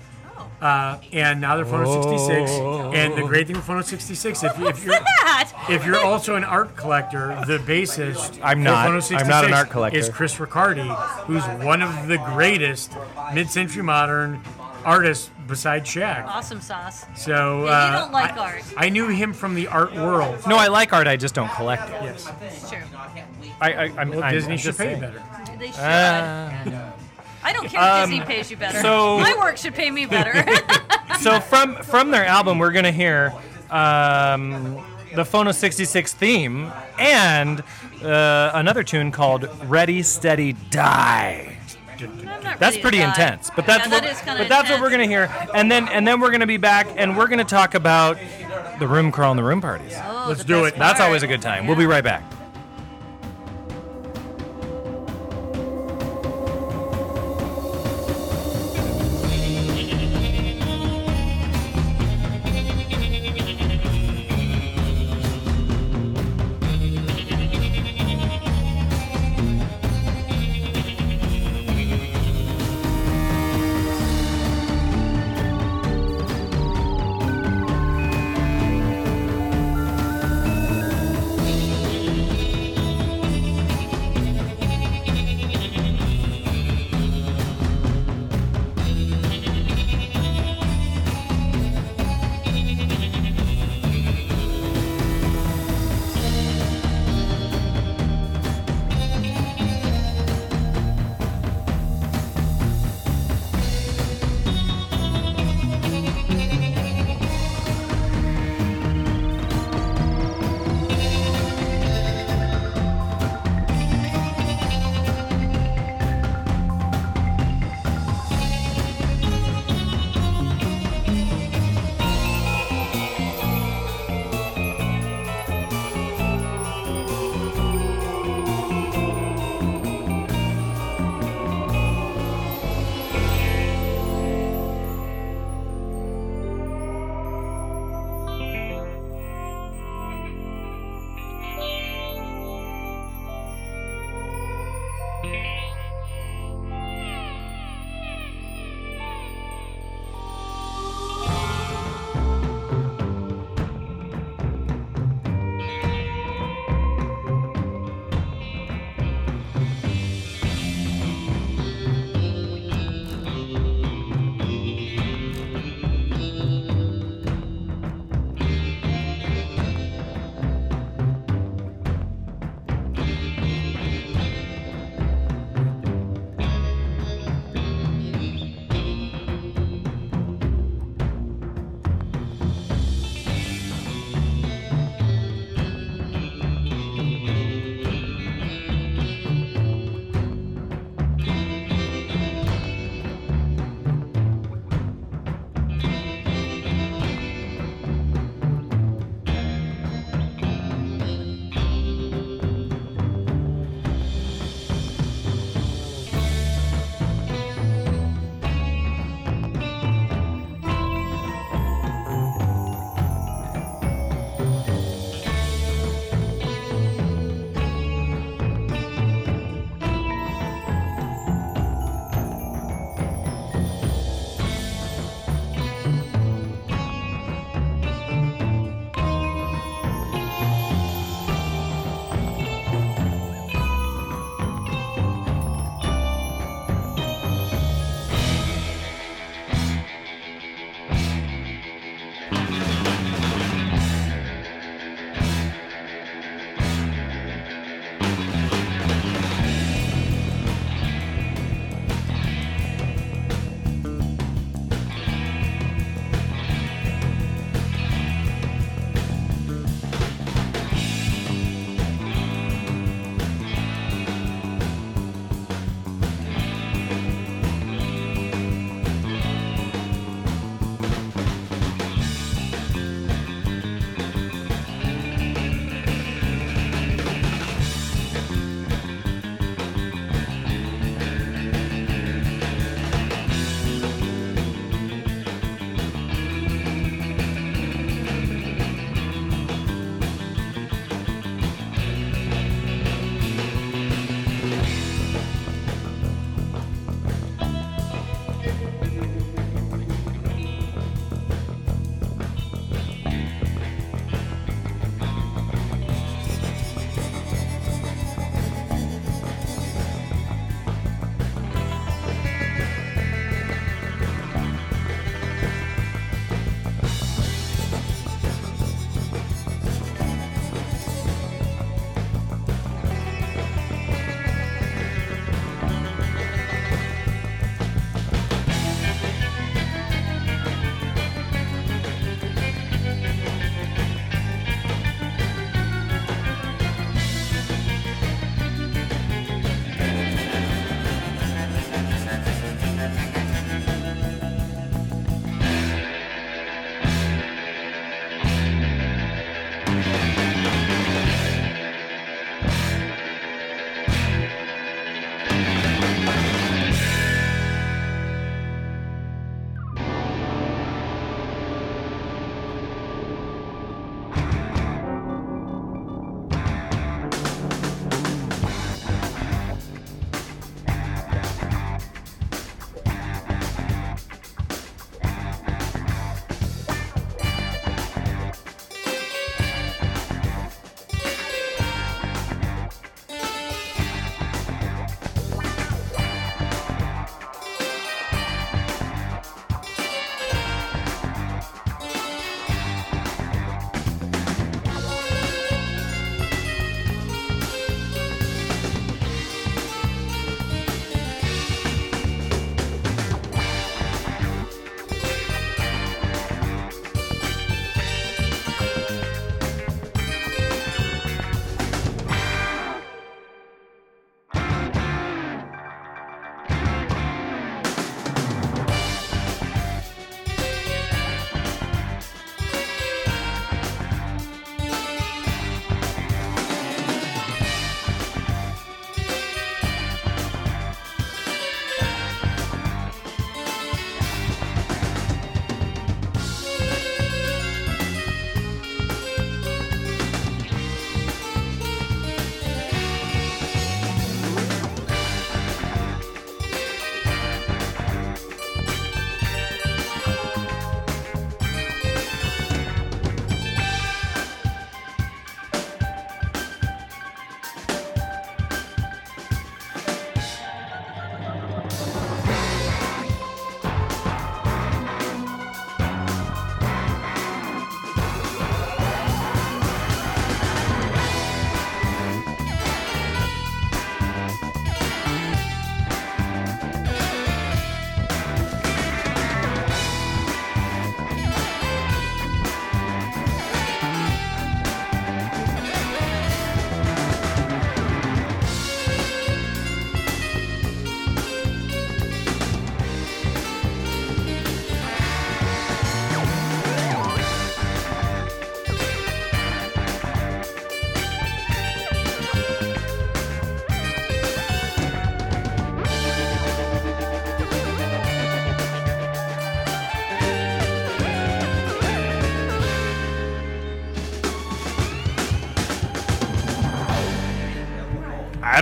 Uh, and now they're Phono 66. And the great thing with Phono 66, if, you- if you're That. if you're also an art collector, the bassist I'm for not. Phono I'm not an art collector. is Chris Reccardi, who's one of the greatest mid-century modern artists besides Shag. Awesome sauce. So Yeah, you uh, don't like I, art. I knew him from the art world. No, I like art. I just don't collect it. Yes. It's true. I, I, I'm, Well, I'm Disney I'm should pay saying. better. They should. Uh, I don't care if Disney pays you better. so- My work should pay me better. [laughs] so from from their album, we're gonna hear um, the Phono 66 theme and uh, another tune called "Ready, Steady, Die." I'm not That's ready pretty die. intense, but that's yeah, what that is but that's what we're gonna hear, and then and then we're gonna be back and we're gonna talk about the room crawl and the room parties. Oh, Let's do best it. That's always a good time. We'll be right back.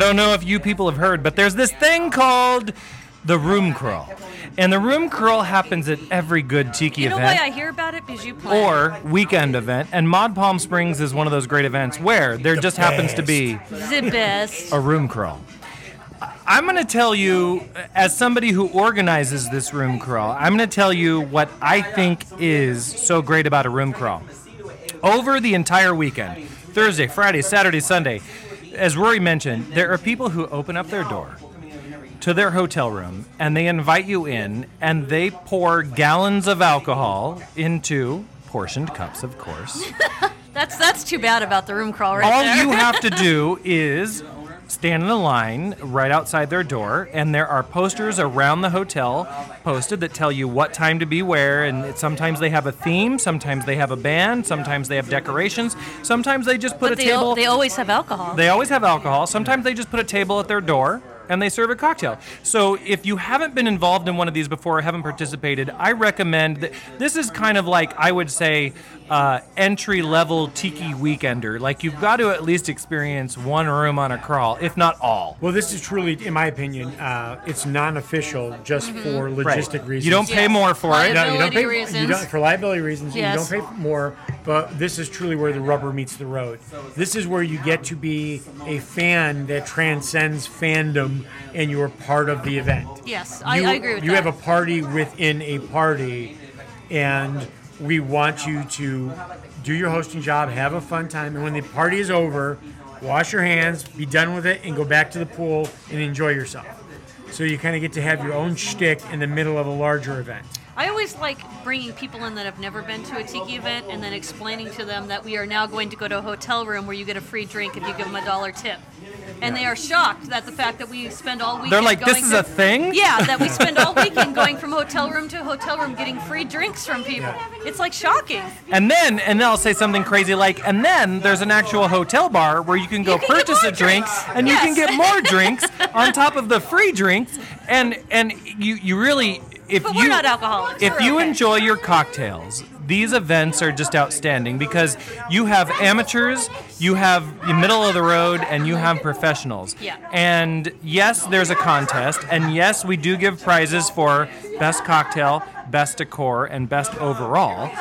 Don't know if you people have heard, but there's this thing called the room crawl. And the room crawl happens at every good tiki You know event why I hear about it? Because you play. or weekend event. And Mod Palm Springs is one of those great events where there just happens to be the best. a room crawl. I'm going to tell you, as somebody who organizes this room crawl, I'm going to tell you what I think is so great about a room crawl. Over the entire weekend, Thursday, Friday, Saturday, Sunday, as Rory mentioned, there are people who open up their door to their hotel room and they invite you in and they pour gallons of alcohol into portioned cups, of course. [laughs] That's that's too bad about the room crawl right All there. you have to [laughs] do is stand in a line right outside their door, and there are posters around the hotel posted that tell you what time to be where. And sometimes they have a theme, sometimes they have a band, sometimes they have decorations, sometimes they just put but a they, al- table. they always have alcohol. They always have alcohol. Sometimes they just put a table at their door and they serve a cocktail. So if you haven't been involved in one of these before or haven't participated, I recommend that this is kind of like I would say uh, entry level tiki weekender. Like you've got to at least experience one room on a crawl, if not all. Well, this is truly, in my opinion, uh, it's non-official just for logistic Right. reasons. You don't pay more for it. No, you don't Liability pay You reasons. don't, for liability reasons. Yes. You don't pay more, but this is truly where the rubber meets the road. This is where you get to be a fan that transcends fandom, and you are part of the event. Yes, I- You- I agree with you that. have a party within a party, and we want you to do your hosting job, have a fun time, and when the party is over, wash your hands, be done with it, and go back to the pool and enjoy yourself. So you kind of get to have your own shtick in the middle of a larger event. I always like bringing people in that have never been to a tiki event and then explaining to them that we are now going to go to a hotel room where you get a free drink if you give them a dollar tip. And they are shocked that the fact that we spend all weekend They're like, going "This is to- a thing?" Yeah, that we spend all [laughs] weekend going from hotel room to hotel room getting free drinks from people. It's like shocking. And then, and then I'll say something crazy like, and then there's an actual hotel bar where you can go You can purchase a drink, drinks. and you can get more [laughs] drinks on top of the free drinks, and and you you really if But you we're not alcoholics. if you okay. enjoy your cocktails, these events are just outstanding because you have amateurs, you have the middle of the road, and you have professionals. Yeah. And yes, there's a contest, and yes, we do give prizes for best cocktail, best decor, and best overall.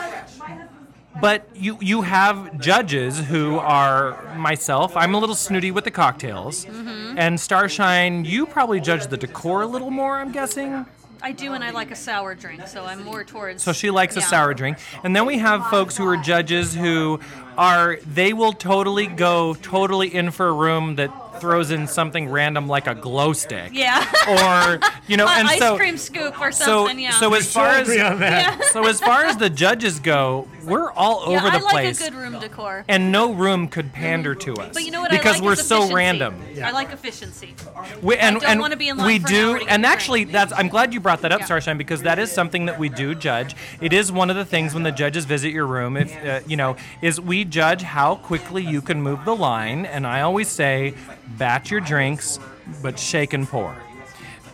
But you you have judges who are myself. I'm a little snooty with the cocktails, Mm-hmm. and Starshine. You probably judge the decor a little more. I'm guessing. I do, and I like a sour drink, so I'm more towards. So she likes a Yeah. sour drink. And then we have folks who are judges who are they will totally go totally in for a room that throws in something random like a glow stick. Yeah. Or you know, [laughs] and ice so cream scoop or so something. yeah. so as far as on that. Yeah. so as far as the judges go, we're all yeah, over I the like place. a good room decor. and no room could pander to us But you know what? because I like we're is so efficiency. random. I like efficiency. We, and don't and wanna be in line we for an do, hour and a drink. actually, that's. I'm glad you brought that up, Yeah. Starshine, because that is something that we do judge. It is one of the things when the judges visit your room, if uh, you know, is we judge how quickly you can move the line, and I always say, batch your drinks, but shake and pour.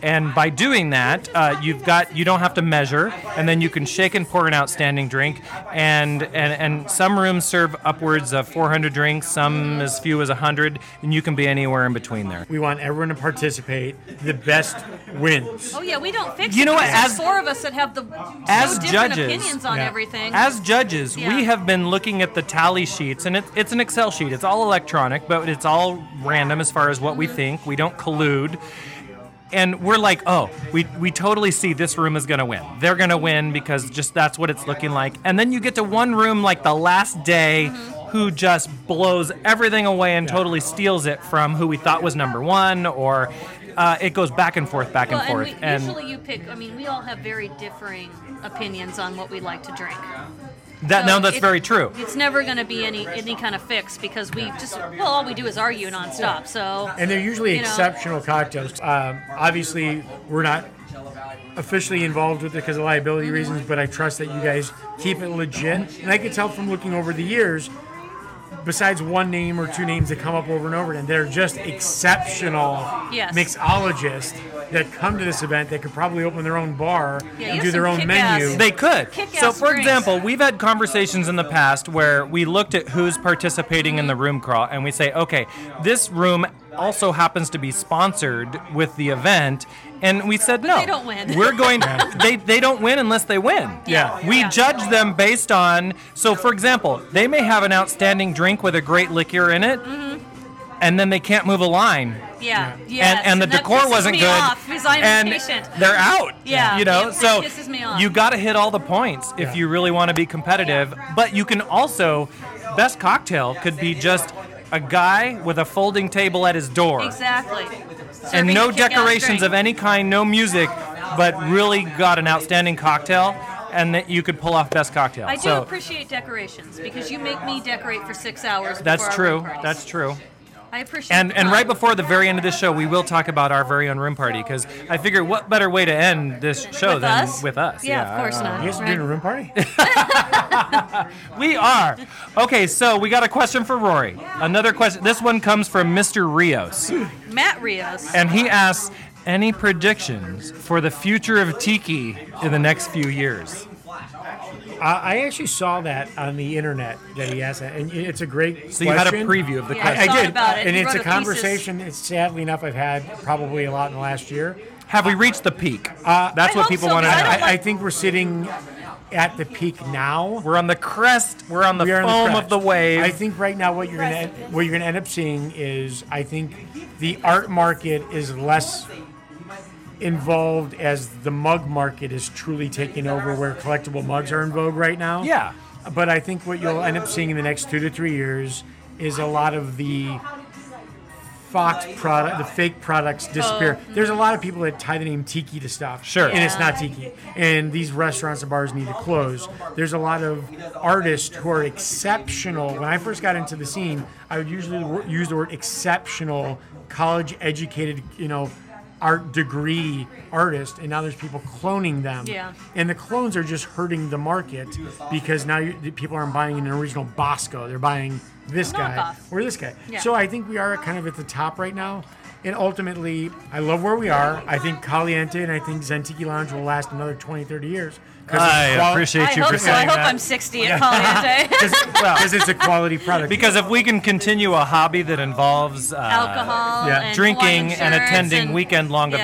And by doing that, uh, you've got you don't have to measure, and then you can shake and pour an outstanding drink. And and, and some rooms serve upwards of 400 drinks, some as few as 100, and you can be anywhere in between there. We want everyone to participate. The best wins. Oh yeah, we don't fix. It. You know what, as- four of us that have the as so different judges, opinions on Yeah. everything. As judges, Yeah. we have been looking at the tally sheets, and it, it's an Excel sheet. It's all electronic, but it's all random as far as what we think. We don't collude. And we're like, oh, we, we totally see this room is going to win. They're going to win because just that's what it's looking like. And then you get to one room like the last day who just blows everything away and totally steals it from who we thought was number one, or uh, it goes back and forth, back well, and forth. and usually you pick. I mean, we all have very differing opinions on what we like to drink. That, So no, that's it- very true. It's never going to be any any kind of fix because we just well, all we do is argue nonstop. So And they're usually you know. exceptional cocktails. Um, obviously, we're not officially involved with it because of liability reasons, but I trust that you guys keep it legit. And I can tell from looking over the years, besides one name or two names that come up over and over again, they're just exceptional Yes. mixologists that come to this event that could probably open their own bar Yeah, and do their own kick-ass- menu. They could. Kick-ass So, for drinks. example, we've had conversations in the past where we looked at who's participating in the room crawl and we say, okay, this room also happens to be sponsored with the event. And we said no. they don't win. We're going. [laughs] they they don't win unless they win. Yeah. We Yeah. judge them based on. So, for example, they may have an outstanding drink with a great liquor in it, Mm-hmm and then they can't move a line. Yeah, yes, and, and the that decor wasn't me good. Off because I'm and impatient. They're out. Yeah, you know. it- it so me off. you got to hit all the points if you really want to be competitive. But you can also, best cocktail could be just a guy with a folding table at his door Exactly. and Serving no a kick-ass decorations drink. of any kind, no music, but really got an outstanding cocktail, and that you could pull off best cocktail. I do so appreciate decorations because you make me decorate for six hours. that's before our room true. parties. That's true. I appreciate. And the and right before the very end of this show, we will talk about our very own room party because I figure what better way to end this show With than us? with us? Yeah, of course not. You guys are doing a room party? [laughs] We are. Okay, so we got a question for Rory. Another question. This one comes from Mr. Rios, Matt Rios. and he asks, "Any predictions for the future of Tiki in the next few years?" Uh, I actually saw that on the internet that he asked that, and it's a great. So you had a preview of the Yeah, question. I thought did, about it. and You it's a wrote a conversation. It's sadly enough I've had probably a lot in the last year. Have we reached the peak? That's I what people so, want to know. I I, don't I think we're sitting at the peak now. we're on the crest. We're on the We are on the foam of the wave. I think right now what you're gonna what you're gonna end up seeing is I think the art market is less involved as the mug market is truly taking over where collectible mugs are in vogue right now. yeah. But I think what you'll end up seeing in the next two to three years is a lot of the Fox product, the fake products disappear. Uh, There's a lot of people that tie the name Tiki to stuff. Sure. And it's not Tiki. And these restaurants and bars need to close. There's a lot of artists who are exceptional. When I first got into the scene, I would usually use the word exceptional, college educated, you know, art degree artist, and now there's people cloning them. Yeah. And the clones are just hurting the market because now you, people aren't buying an original Bosko. They're buying this guy Knockoff. or this guy. Yeah. So I think we are kind of at the top right now. And ultimately, I love where we are. I think Caliente and I think Zen Tiki Lounge will last another 20, 30 years. I appreciate I you hope for so. I hope that. I'm 60 at Caliente. Because [laughs] it's a quality product. Because if we can continue a hobby that involves uh, Alcohol yeah. and drinking and shirts attending and- weekend-long Yes.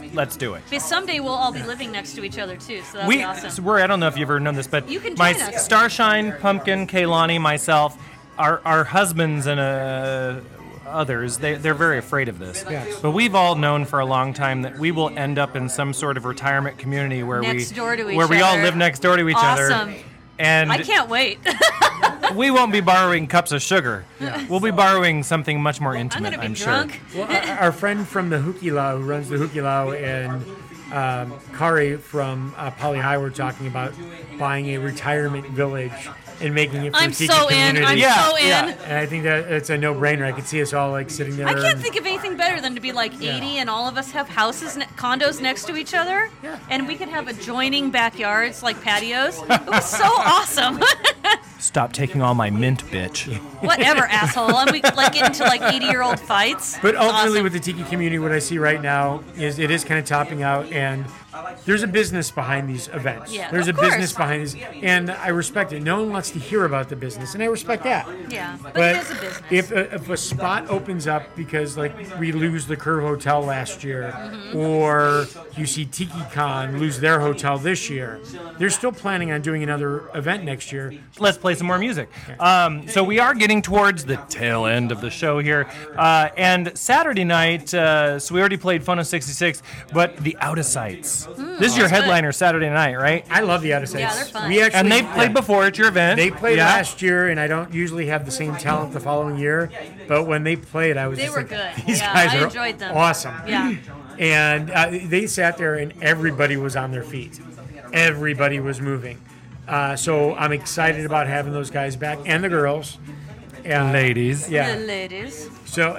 events, let's do it. Because someday we'll all be living next to each other too, so that'll We, be awesome. we're, I don't know if you've ever known this, but You can my join us. Starshine, Pumpkin, Kaylani, myself, our, our husbands and uh, others, they, they're very afraid of this. Yes. But we've all known for a long time that we will end up in some sort of retirement community where Next we door to each where we all live next door to each other. Awesome. And I can't wait. [laughs] we won't be borrowing cups of sugar. We'll be borrowing something much more I'm intimate, gonna be I'm drunk. sure. [laughs] Well, our- our friend from the Hukilau, who runs the Hukilau, and um, Kari from uh, Poly Hai were talking about buying a retirement village and making it for I'm the Tiki so in. community. I'm Yeah, so in. yeah. And I think that it's a no-brainer. I could see us all like sitting there. I can't and- think of anything better than to be like 80 and all of us have houses, ne- condos next to each other, Yeah. and we could have adjoining backyards like patios. It was so [laughs] awesome. [laughs] Stop taking all my mint, bitch. Whatever, asshole. And we like get into like 80 year old fights. But ultimately, awesome. with the tiki community, what I see right now is it is kind of topping out, and there's a business behind these events. Yeah, there's of a business behind these, and I respect it. No one wants to hear about the business, and I respect that. yeah, but, But it is a business. if a, if a spot opens up because like we lose the Curve Hotel last year, Mm-hmm. or you see TikiCon lose their hotel this year, they're still planning on doing another event next year. Let's play some more music. Um, so we are getting towards the tail end of the show here, uh, and Saturday night. Uh, so we already played Fun of 66, but the Out of Sights. this is your that's good. headliner Saturday night, right? I love the out of sights. Yeah, they're fun. We actually And they've played yeah. before at your event. They played Yeah. last year, and I don't usually have the same talent the following year. But when they played, I was They just were like, good. These Yeah, guys I are enjoyed them. awesome. Yeah. And uh, they sat there, and everybody was on their feet. Everybody was moving. Uh, so I'm excited about having those guys back and the girls. Uh, Ladies. The Yeah. ladies. So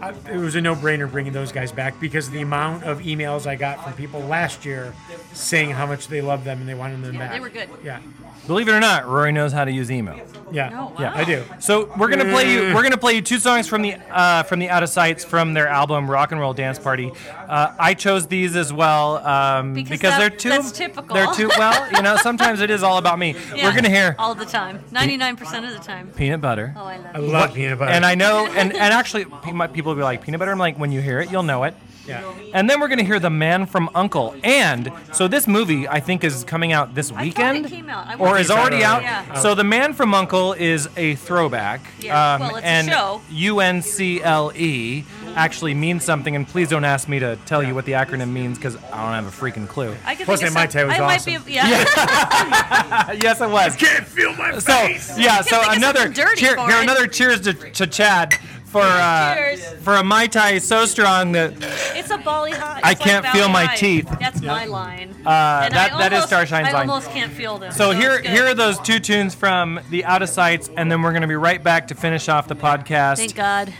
I, it was a no-brainer bringing those guys back because the amount of emails I got from people last year saying how much they loved them and they wanted them Yeah, back. they were good. Yeah. Believe it or not, Rory knows how to use email. Yeah. Oh, Yeah, wow. I do. So we're gonna play you. We're gonna play you two songs from the uh, from the Out of Sights from their album Rock and Roll Dance Party. Uh, I chose these as well um, Because because that- they're too. that's typical. They're too well. You know, sometimes it is all about me. [laughs] Yeah, We're gonna hear all the time. 99% of the time. peanut butter. Oh, I love I you. love peanut butter. And I know, and, and actually, pe- my- people people will be like peanut butter. I'm like, when you hear it, you'll know it. Yeah. And then we're gonna hear the Man from Uncle. And so this movie, I think, is coming out this I thought weekend, it came out. I or watched is it. already out. Yeah. So the Man from Uncle is a throwback. Yeah, Um, well, it's a and show. UNCLE E actually means something. And please don't ask me to tell you what the acronym means because I don't have a freaking clue. I could Plus think of that Mai Tai was I might awesome. be, yeah. [laughs] yes, it was. Can't feel my So yeah, so think another something dirty cheer, for here it. another cheers to, to Chad for uh, Cheers. for a mai tai so strong that It's a Bali high. I It's can't like feel my High. teeth. That's my line. uh, And that I that is almost- Starshine's I line. almost can't feel them. So here it's good. here are those two tunes from the Out of Sights, and then we're gonna be right back to finish off the podcast. Thank God.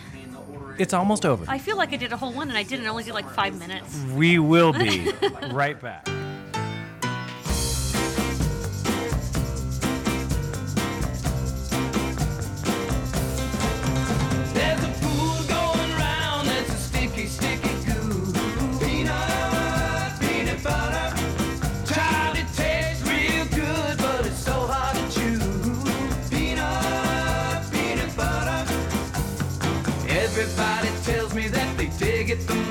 It's almost over. I feel like I did a whole one and I didn't. I only did like five minutes. We will be [laughs] right back. It the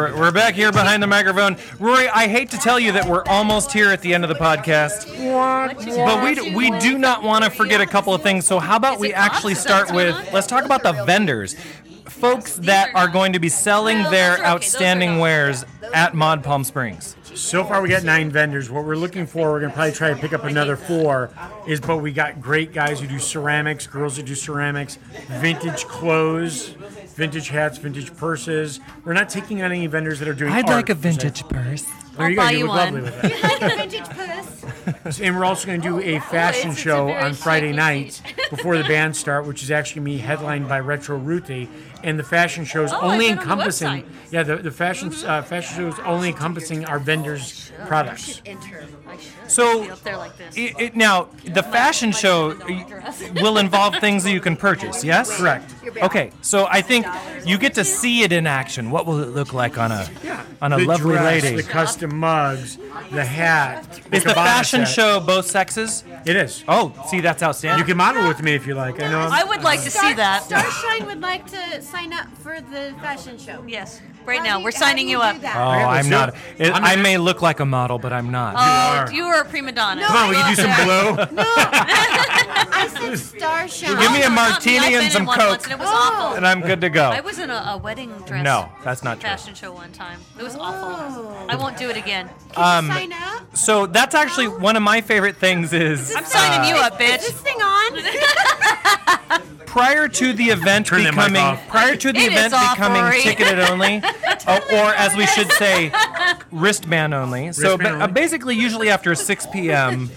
We're, we're back here behind the microphone. Rory, I hate to tell you that we're almost here at the end of the podcast, but we, we do not want to forget a couple of things. So, how about we actually start with going let's talk about the vendors. Folks that are going to be selling their outstanding wares at Mod Palm Springs. So far, we got nine vendors. What we're looking for, we're gonna probably try to pick up another four. Is but we got great guys who do ceramics, girls who do ceramics, vintage clothes, vintage hats, vintage purses. We're not taking on any vendors that are doing. I'd art, like a vintage purse. There you I'll go. buy You you look lovely one. with that. [laughs] Vintage puss. [laughs] [laughs] And we're also going to do a fashion it's a show very on Friday shiny night [laughs] before the band start, which is actually going to be headlined by Retro Ruthie. And the fashion show is Oh, I only read on the encompassing, yeah, the, the fashion uh, fashion show is only encompassing our vendors' products. Enter. I should So, be up there like this. It, it, now, the fashion show [laughs] will involve things that you can purchase, yes? Correct. Okay, so I think you get to see it in action. What will it look like on a on a the lovely dress, lady? the custom mugs, the hat. Is the cabana fashion set. Show both sexes? It is. Oh, see, that's outstanding. You can model with me if you like. I know. I would like to see that. Starshine would like to sign up for the fashion show. Yes. Right How now, do we're how signing do you do up. that? Oh, Okay, let's I'm do not. it. It, I'm I may look like a model, but I'm not. Oh, are. you are a prima donna. Come on, we can do some blow. No, [laughs] I said Starshine. Give me a Oh, not martini I've and some in one Coke. Once and it was Oh. awful. and I'm good to go. I was in a, a wedding dress. No, that's not true. Fashion show one time. It was awful. I won't do it again. Um, Sign up. So that's actually one of my favorite things is I'm signing you up, Is bitch. this thing on? [laughs] prior to the event Turn that mic becoming off. prior to the It is event off, becoming Rory. ticketed only, [laughs] uh, or as we should say, [laughs] wristband only. So Wristband ba- uh, only. basically, usually after 6 p.m.,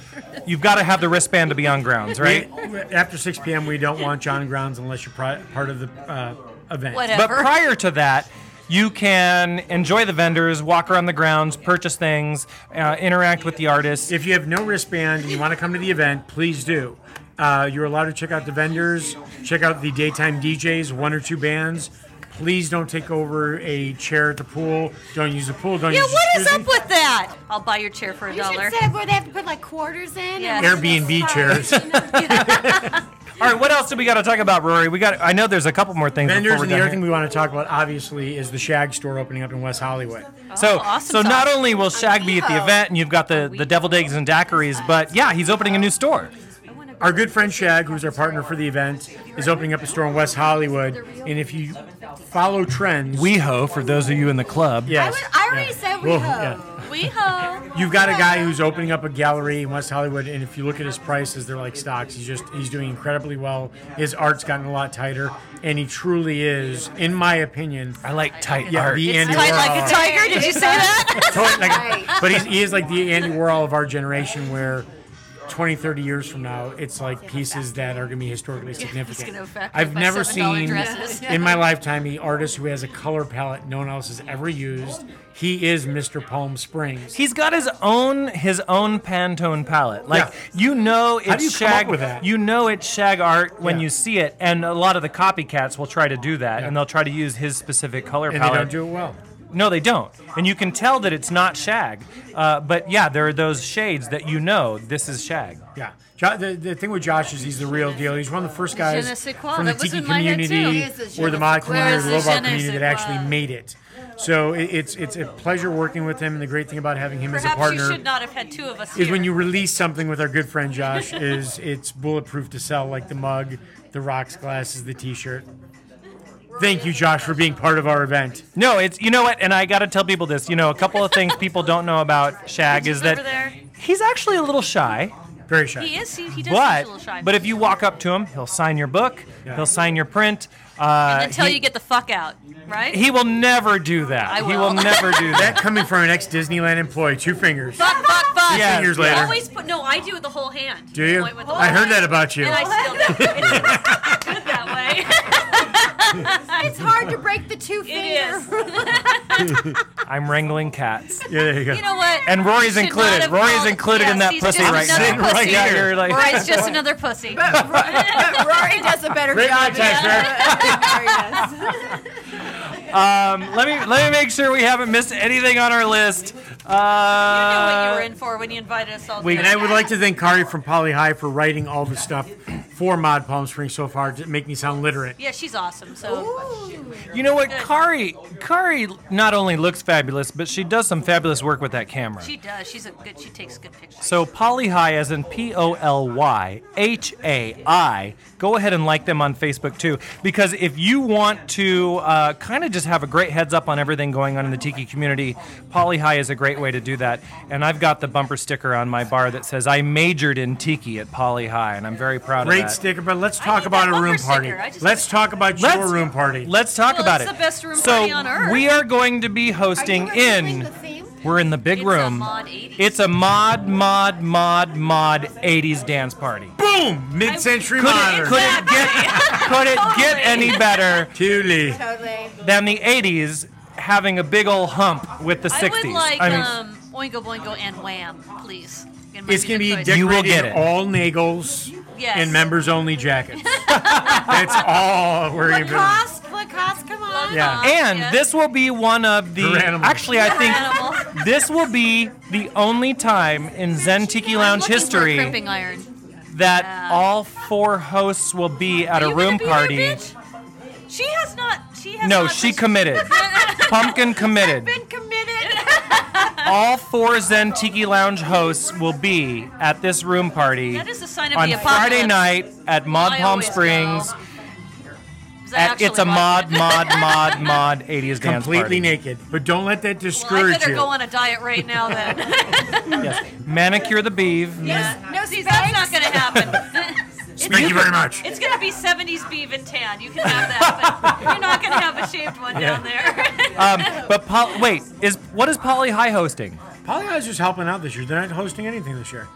you've got to have the wristband to be on grounds, right? We- after 6 p.m., we don't want John Grounds unless you're pri- part of the uh, event. Whatever. But prior to that, you can enjoy the vendors, walk around the grounds, purchase things, uh, interact with the artists. If you have no wristband and you want to come to the event, please do. Uh, you're allowed to check out the vendors, check out the daytime DJs, one or two bands. Please don't take over a chair at the pool. Don't use the pool. Don't Yeah, use what the is jacuzzi. up with that? I'll buy your chair for a You dollar. should say where they have to put like quarters in. Yeah. Airbnb chairs. [laughs] [laughs] All right, what else do we got to talk about, Rory? We got. I know there's a couple more things. Vendors and we're the other thing we want to talk about, obviously, is the Shag store opening up in West Hollywood. Oh, so, Oh, awesome so not only will Shag be at the event, and you've got the the deviled eggs and daiquiris, but yeah, he's opening a new store. Our good friend Shag, who's our partner for the event, is opening up a store in West Hollywood. And if you follow trends, WeHo, for those of you in the club. yes, I, would, I already yeah. said we Well, yeah. We ho. You've got a guy who's opening up a gallery in West Hollywood, and if you look at his prices, they're like stocks. He's just he's doing incredibly well. His art's gotten a lot tighter, and he truly is, in my opinion, I like tight yeah, art. the It's Andy tight Warhol. like a tiger. Did you say that? Totally, like- but he's, he is like the Andy Warhol of our generation, where 20, 30 years from now, it's like pieces that are going to be historically significant. gonna affect I've my never $7 seen dresses. in my [laughs] lifetime an artist who has a color palette no one else has ever used. He is Mr. Palm Springs. He's got his own his own Pantone palette. Like Yeah. you know it's How do you come up shag with that? You know it's shag art when Yeah. you see it, and a lot of the copycats will try to do that, and they'll try to use his specific color and they palette. don't do it well. No, they don't. And you can tell that it's not shag. Uh, but yeah, there are those shades that you know this is shag. Yeah. Jo- the, the thing with Josh is he's the real deal. He's one of the first guys Je ne sais quoi. from the That was tiki in my head, too. community is a je or the ne mod community or Where's the the je ne community sais that actually quoi? made it. So it, it's it's a pleasure working with him. And the great thing about having him as a Perhaps partner you should not have had two of us is here. when you release something with our good friend Josh is it's bulletproof to sell like the mug, the rocks glasses, the t-shirt. Thank you, Josh, for being part of our event. No, it's you know what, and I got to tell people this. You know, a couple of things people don't know about Shag is that there. he's actually a little shy. Very shy. He is. He, he does seem But a little shy. but if you walk up to him, he'll sign your book. Yeah. He'll sign your print. Uh, until he, you get the fuck out, right? he will never do that. I He will. will never do that. That coming from an ex-Disneyland employee, two fingers. fuck, fuck, fuck. Yes. Years You later. always put no. I do with the whole hand. Do you? Point with the I whole heard that about you. And I still do. [laughs] It's good that way. [laughs] [laughs] It's hard to break the two It finger. [laughs] I'm wrangling cats. Yeah, there you go. You know what? And Rory's Should included. have Rory's called- included in Yes, that he's pussy just right another now. [laughs] pussy. Yeah, you're like, Rory's just another pussy. But Rory does a better Great job. context, man. um, let me let me make sure we haven't missed anything on our list. Uh, You know what you were in for when you invited us all. we- And I together. would like to thank Kari from Poly Hai for writing all the stuff for Mod Palm Springs so far to make me sound literate. Yeah, she's awesome. So You know what, Kari? Kari not only looks fabulous, but she does some fabulous work with that camera. she does. She's a good. She takes good pictures. So Poly Hai, as in P O L Y H A I. Go ahead and like them on Facebook too, because if you want to uh, kind of just have a great heads up on everything going on in the Tiki community, Poly Hai is a great way to do that. And I've got the bumper sticker on my bar that says I majored in Tiki at Poly Hai, and I'm very proud Great of that. Sticker, but let's talk need about that a room bumper party. sticker. I just- Let's talk about Let's- your room party. Let's talk Well, about it's it. the best room so party on earth. we are going to be Are you hosting revealing in. the theme? We're in the big It's a room. mod 80s. It's a mod, mod, mod, mod 80s dance party. Boom! Mid-century Could it, modern. could it get could it get any better Totally. Totally. than the 80s having a big old hump with the 60s? I would like I mean, um, Oingo Boingo and Wham, please. In my It's going to be music choice. You will get it. all nagels Yes. and members only jackets. [laughs] That's all we're going to Lacoste, Lacoste, come on. Yeah. and Yes. this will be one of the. Garanimals. Actually, I think Animal. [laughs] this will be the only time in Zen Tiki Lounge Looking for a history crimping iron. that Yeah. all four hosts will be at Are a you gonna room be there, party. bitch? She has not. She has No, she touched- committed. [laughs] Pumpkin committed. Been committed. [laughs] All four Zen Tiki Lounge hosts will be at this room party That is a sign of on the apocalypse. Friday night at Mod I Palm always Springs. go. Is that At, it's a actually mod, what- mod, mod, mod 80s dance completely party. naked. But don't let that discourage Well, I discourage better you. go on a diet right now then. [laughs] Yes. Manicure the beeve. yeah. no See, that's not going to happen. Thank you very much. It's going to be 70s beef and tan. You can have that, but you're not going to have a shaved one down there. [laughs] Um, but Pol- wait, is what is Poly Hai hosting? Poly Hai's just helping out this year. They're not hosting anything this year.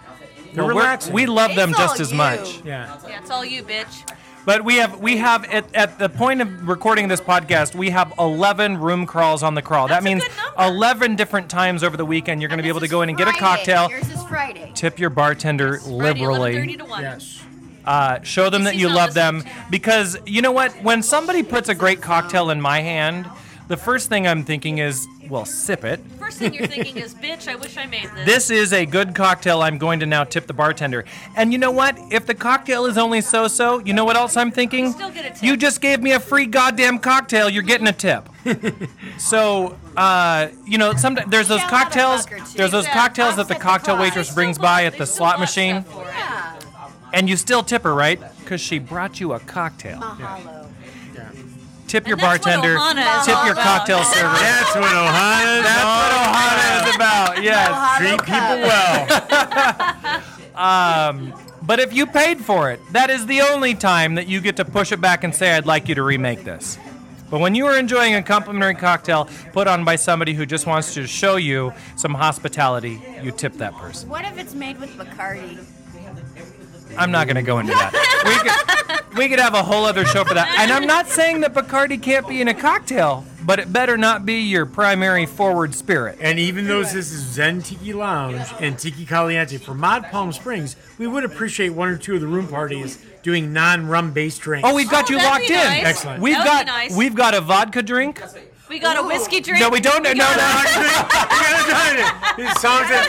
They're Well, we're- relaxing. we love them It's just all as you. much. yeah. yeah, it's all you, bitch. But we have we have at, at the point of recording this podcast, we have 11 room crawls on the crawl. That's that a means good number. 11 different times over the weekend you're going to be able to go in and get a Friday. cocktail, Yours is Friday. tip your bartender Friday, liberally. 11:30 to 1. Yes. Uh, show them that you love them. because you know what? When somebody puts a great cocktail in my hand the first thing i'm thinking is well sip it. First thing you're thinking is, bitch, I wish I made this. this is a good cocktail. I'm going to now tip the bartender. And you know what? If the cocktail is only so so you know what else i'm thinking? Still get a tip. you just gave me a free goddamn cocktail. You're getting a tip. [laughs] So uh, you know sometimes there's those Shell out a cocktails buck or two. there's those cocktails that the cocktail waitress brings by at the slot machine. stuff for it. Yeah. And you still tip her right because she brought you a cocktail Mahalo. tip your And that's what bartender, Ohana is tip all your about. cocktail server. That's what Ohana's That's what Ohana is about. Yes. Treat people well. [laughs] Um, but if you paid for it, that is the only time that you get to push it back and say, I'd like you to remake this. But when you are enjoying a complimentary cocktail put on by somebody who just wants to show you some hospitality, you tip that person. What if it's made with Bacardi? I'm not going to go into that. We could, we could have a whole other show for that. And I'm not saying that Bacardi can't be in a cocktail, but it better not be your primary forward spirit. And even though this is Zen Tiki Lounge and Tiki Caliente for Mod Palm Springs, we would appreciate one or two of the room parties doing non-rum based drinks. Oh, we've got Oh, you that'd locked be in. nice. Excellent. We've That would got nice. we've got a vodka drink. We got a whiskey drink. No, we don't. No, We no, got no. a- you [laughs] gotta join it. This song's at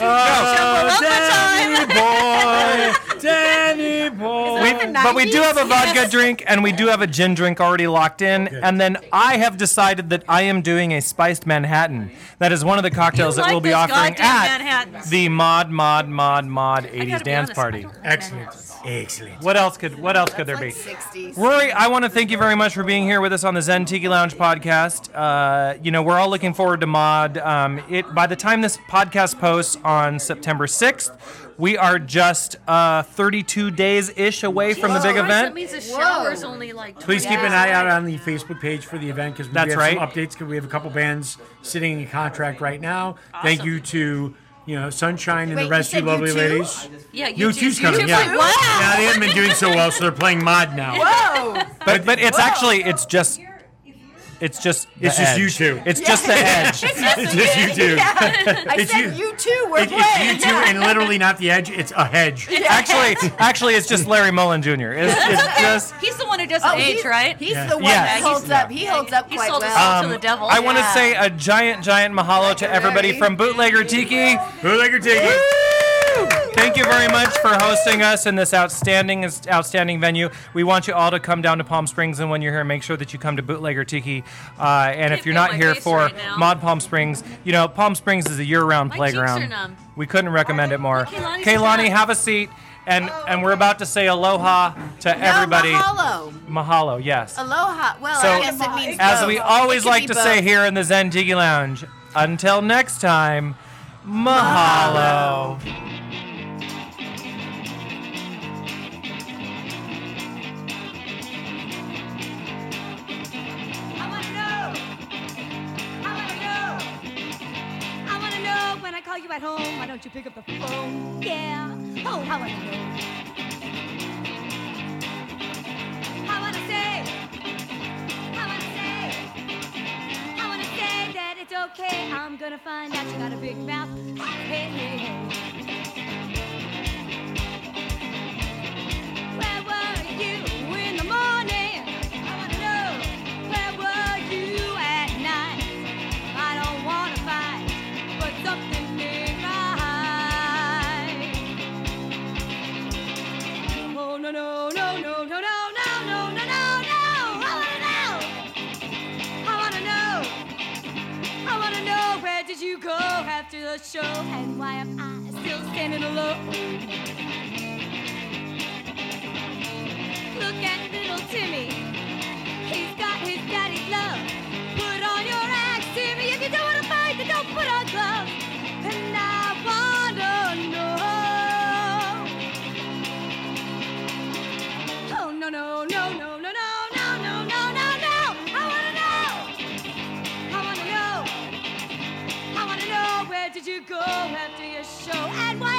Oh, uh, [laughs] Danny boy, Danny boy. We, but we do have a vodka Yes. drink and we do have a gin drink already locked in. And then I have decided that I am doing a spiced Manhattan. That is one of the cocktails You that like we'll be offering at Manhattans. the Mod Mod Mod Mod 80s dance honest, party. I don't like Excellent. Manhattans. Excellent. What else could What else could there be? Like 60s. Rory, I want to thank you very much for being here with us on the Zen Tiki Lounge podcast. Uh, you know, we're all looking forward to Mod. Um, it by the time this podcast posts on September 6th, we are just uh, 32 days ish away from the big Christ, That event. means the shower's only like. Please keep an eye out on the Facebook page for the event because we That's have right. some updates. Because we have a couple bands sitting in contract right now. Thank you to you know Sunshine and Wait, the you rest of said you lovely U2? ladies. Yeah, You YouTube's two's coming. Yeah. like, wow. yeah, they haven't been doing so well, so they're playing mod now. Whoa! But but it's actually it's just it's just the It's just edge. you two. It's just the edge. [laughs] It's just, It's just you two. [laughs] Yeah. I It's said you. you, too. We're It- playing. it's you two, and literally not the edge. It's a hedge. [laughs] Actually, actually, it's just Larry Mullen Jr. It's, it's just. He's the one who doesn't Oh, age, he's, right? He's Yeah. the one Yeah. that He's- holds up. He holds up He quite sold his well. soul to the devil. Um, I want to Yeah. say a giant, giant mahalo to everybody from Bootlegger Tiki. Who like your ticket? Thank you very much for hosting us in this outstanding, outstanding venue. We want you all to come down to Palm Springs, and when you're here, make sure that you come to Bootlegger Tiki. Uh, and if you're not here for right. Mod Palm Springs, you know Palm Springs is a year-round My playground. We couldn't recommend it more. Kaylani, have a seat, and and we're about to say aloha to everybody. mahalo. Mahalo, yes. Aloha. Well, So, I guess it means As both. we always like to both. say here in the Zen Tiki Lounge, until next time, mahalo. I you at home. Why don't you pick up the phone? Yeah. Oh, I wanna. I wanna say. I wanna say. I wanna say that it's okay. I'm gonna find out you got a big mouth. Hey, hey, hey. Where were you no, no, no, no, no, no, no, no, no, no, no. I wanna know. I wanna know. I wanna know where did you go after the show and why am I still standing alone? Look at little Timmy. He's got his daddy's love. Put on your axe, Timmy. If you don't wanna fight, then don't put on gloves. go after your show. And why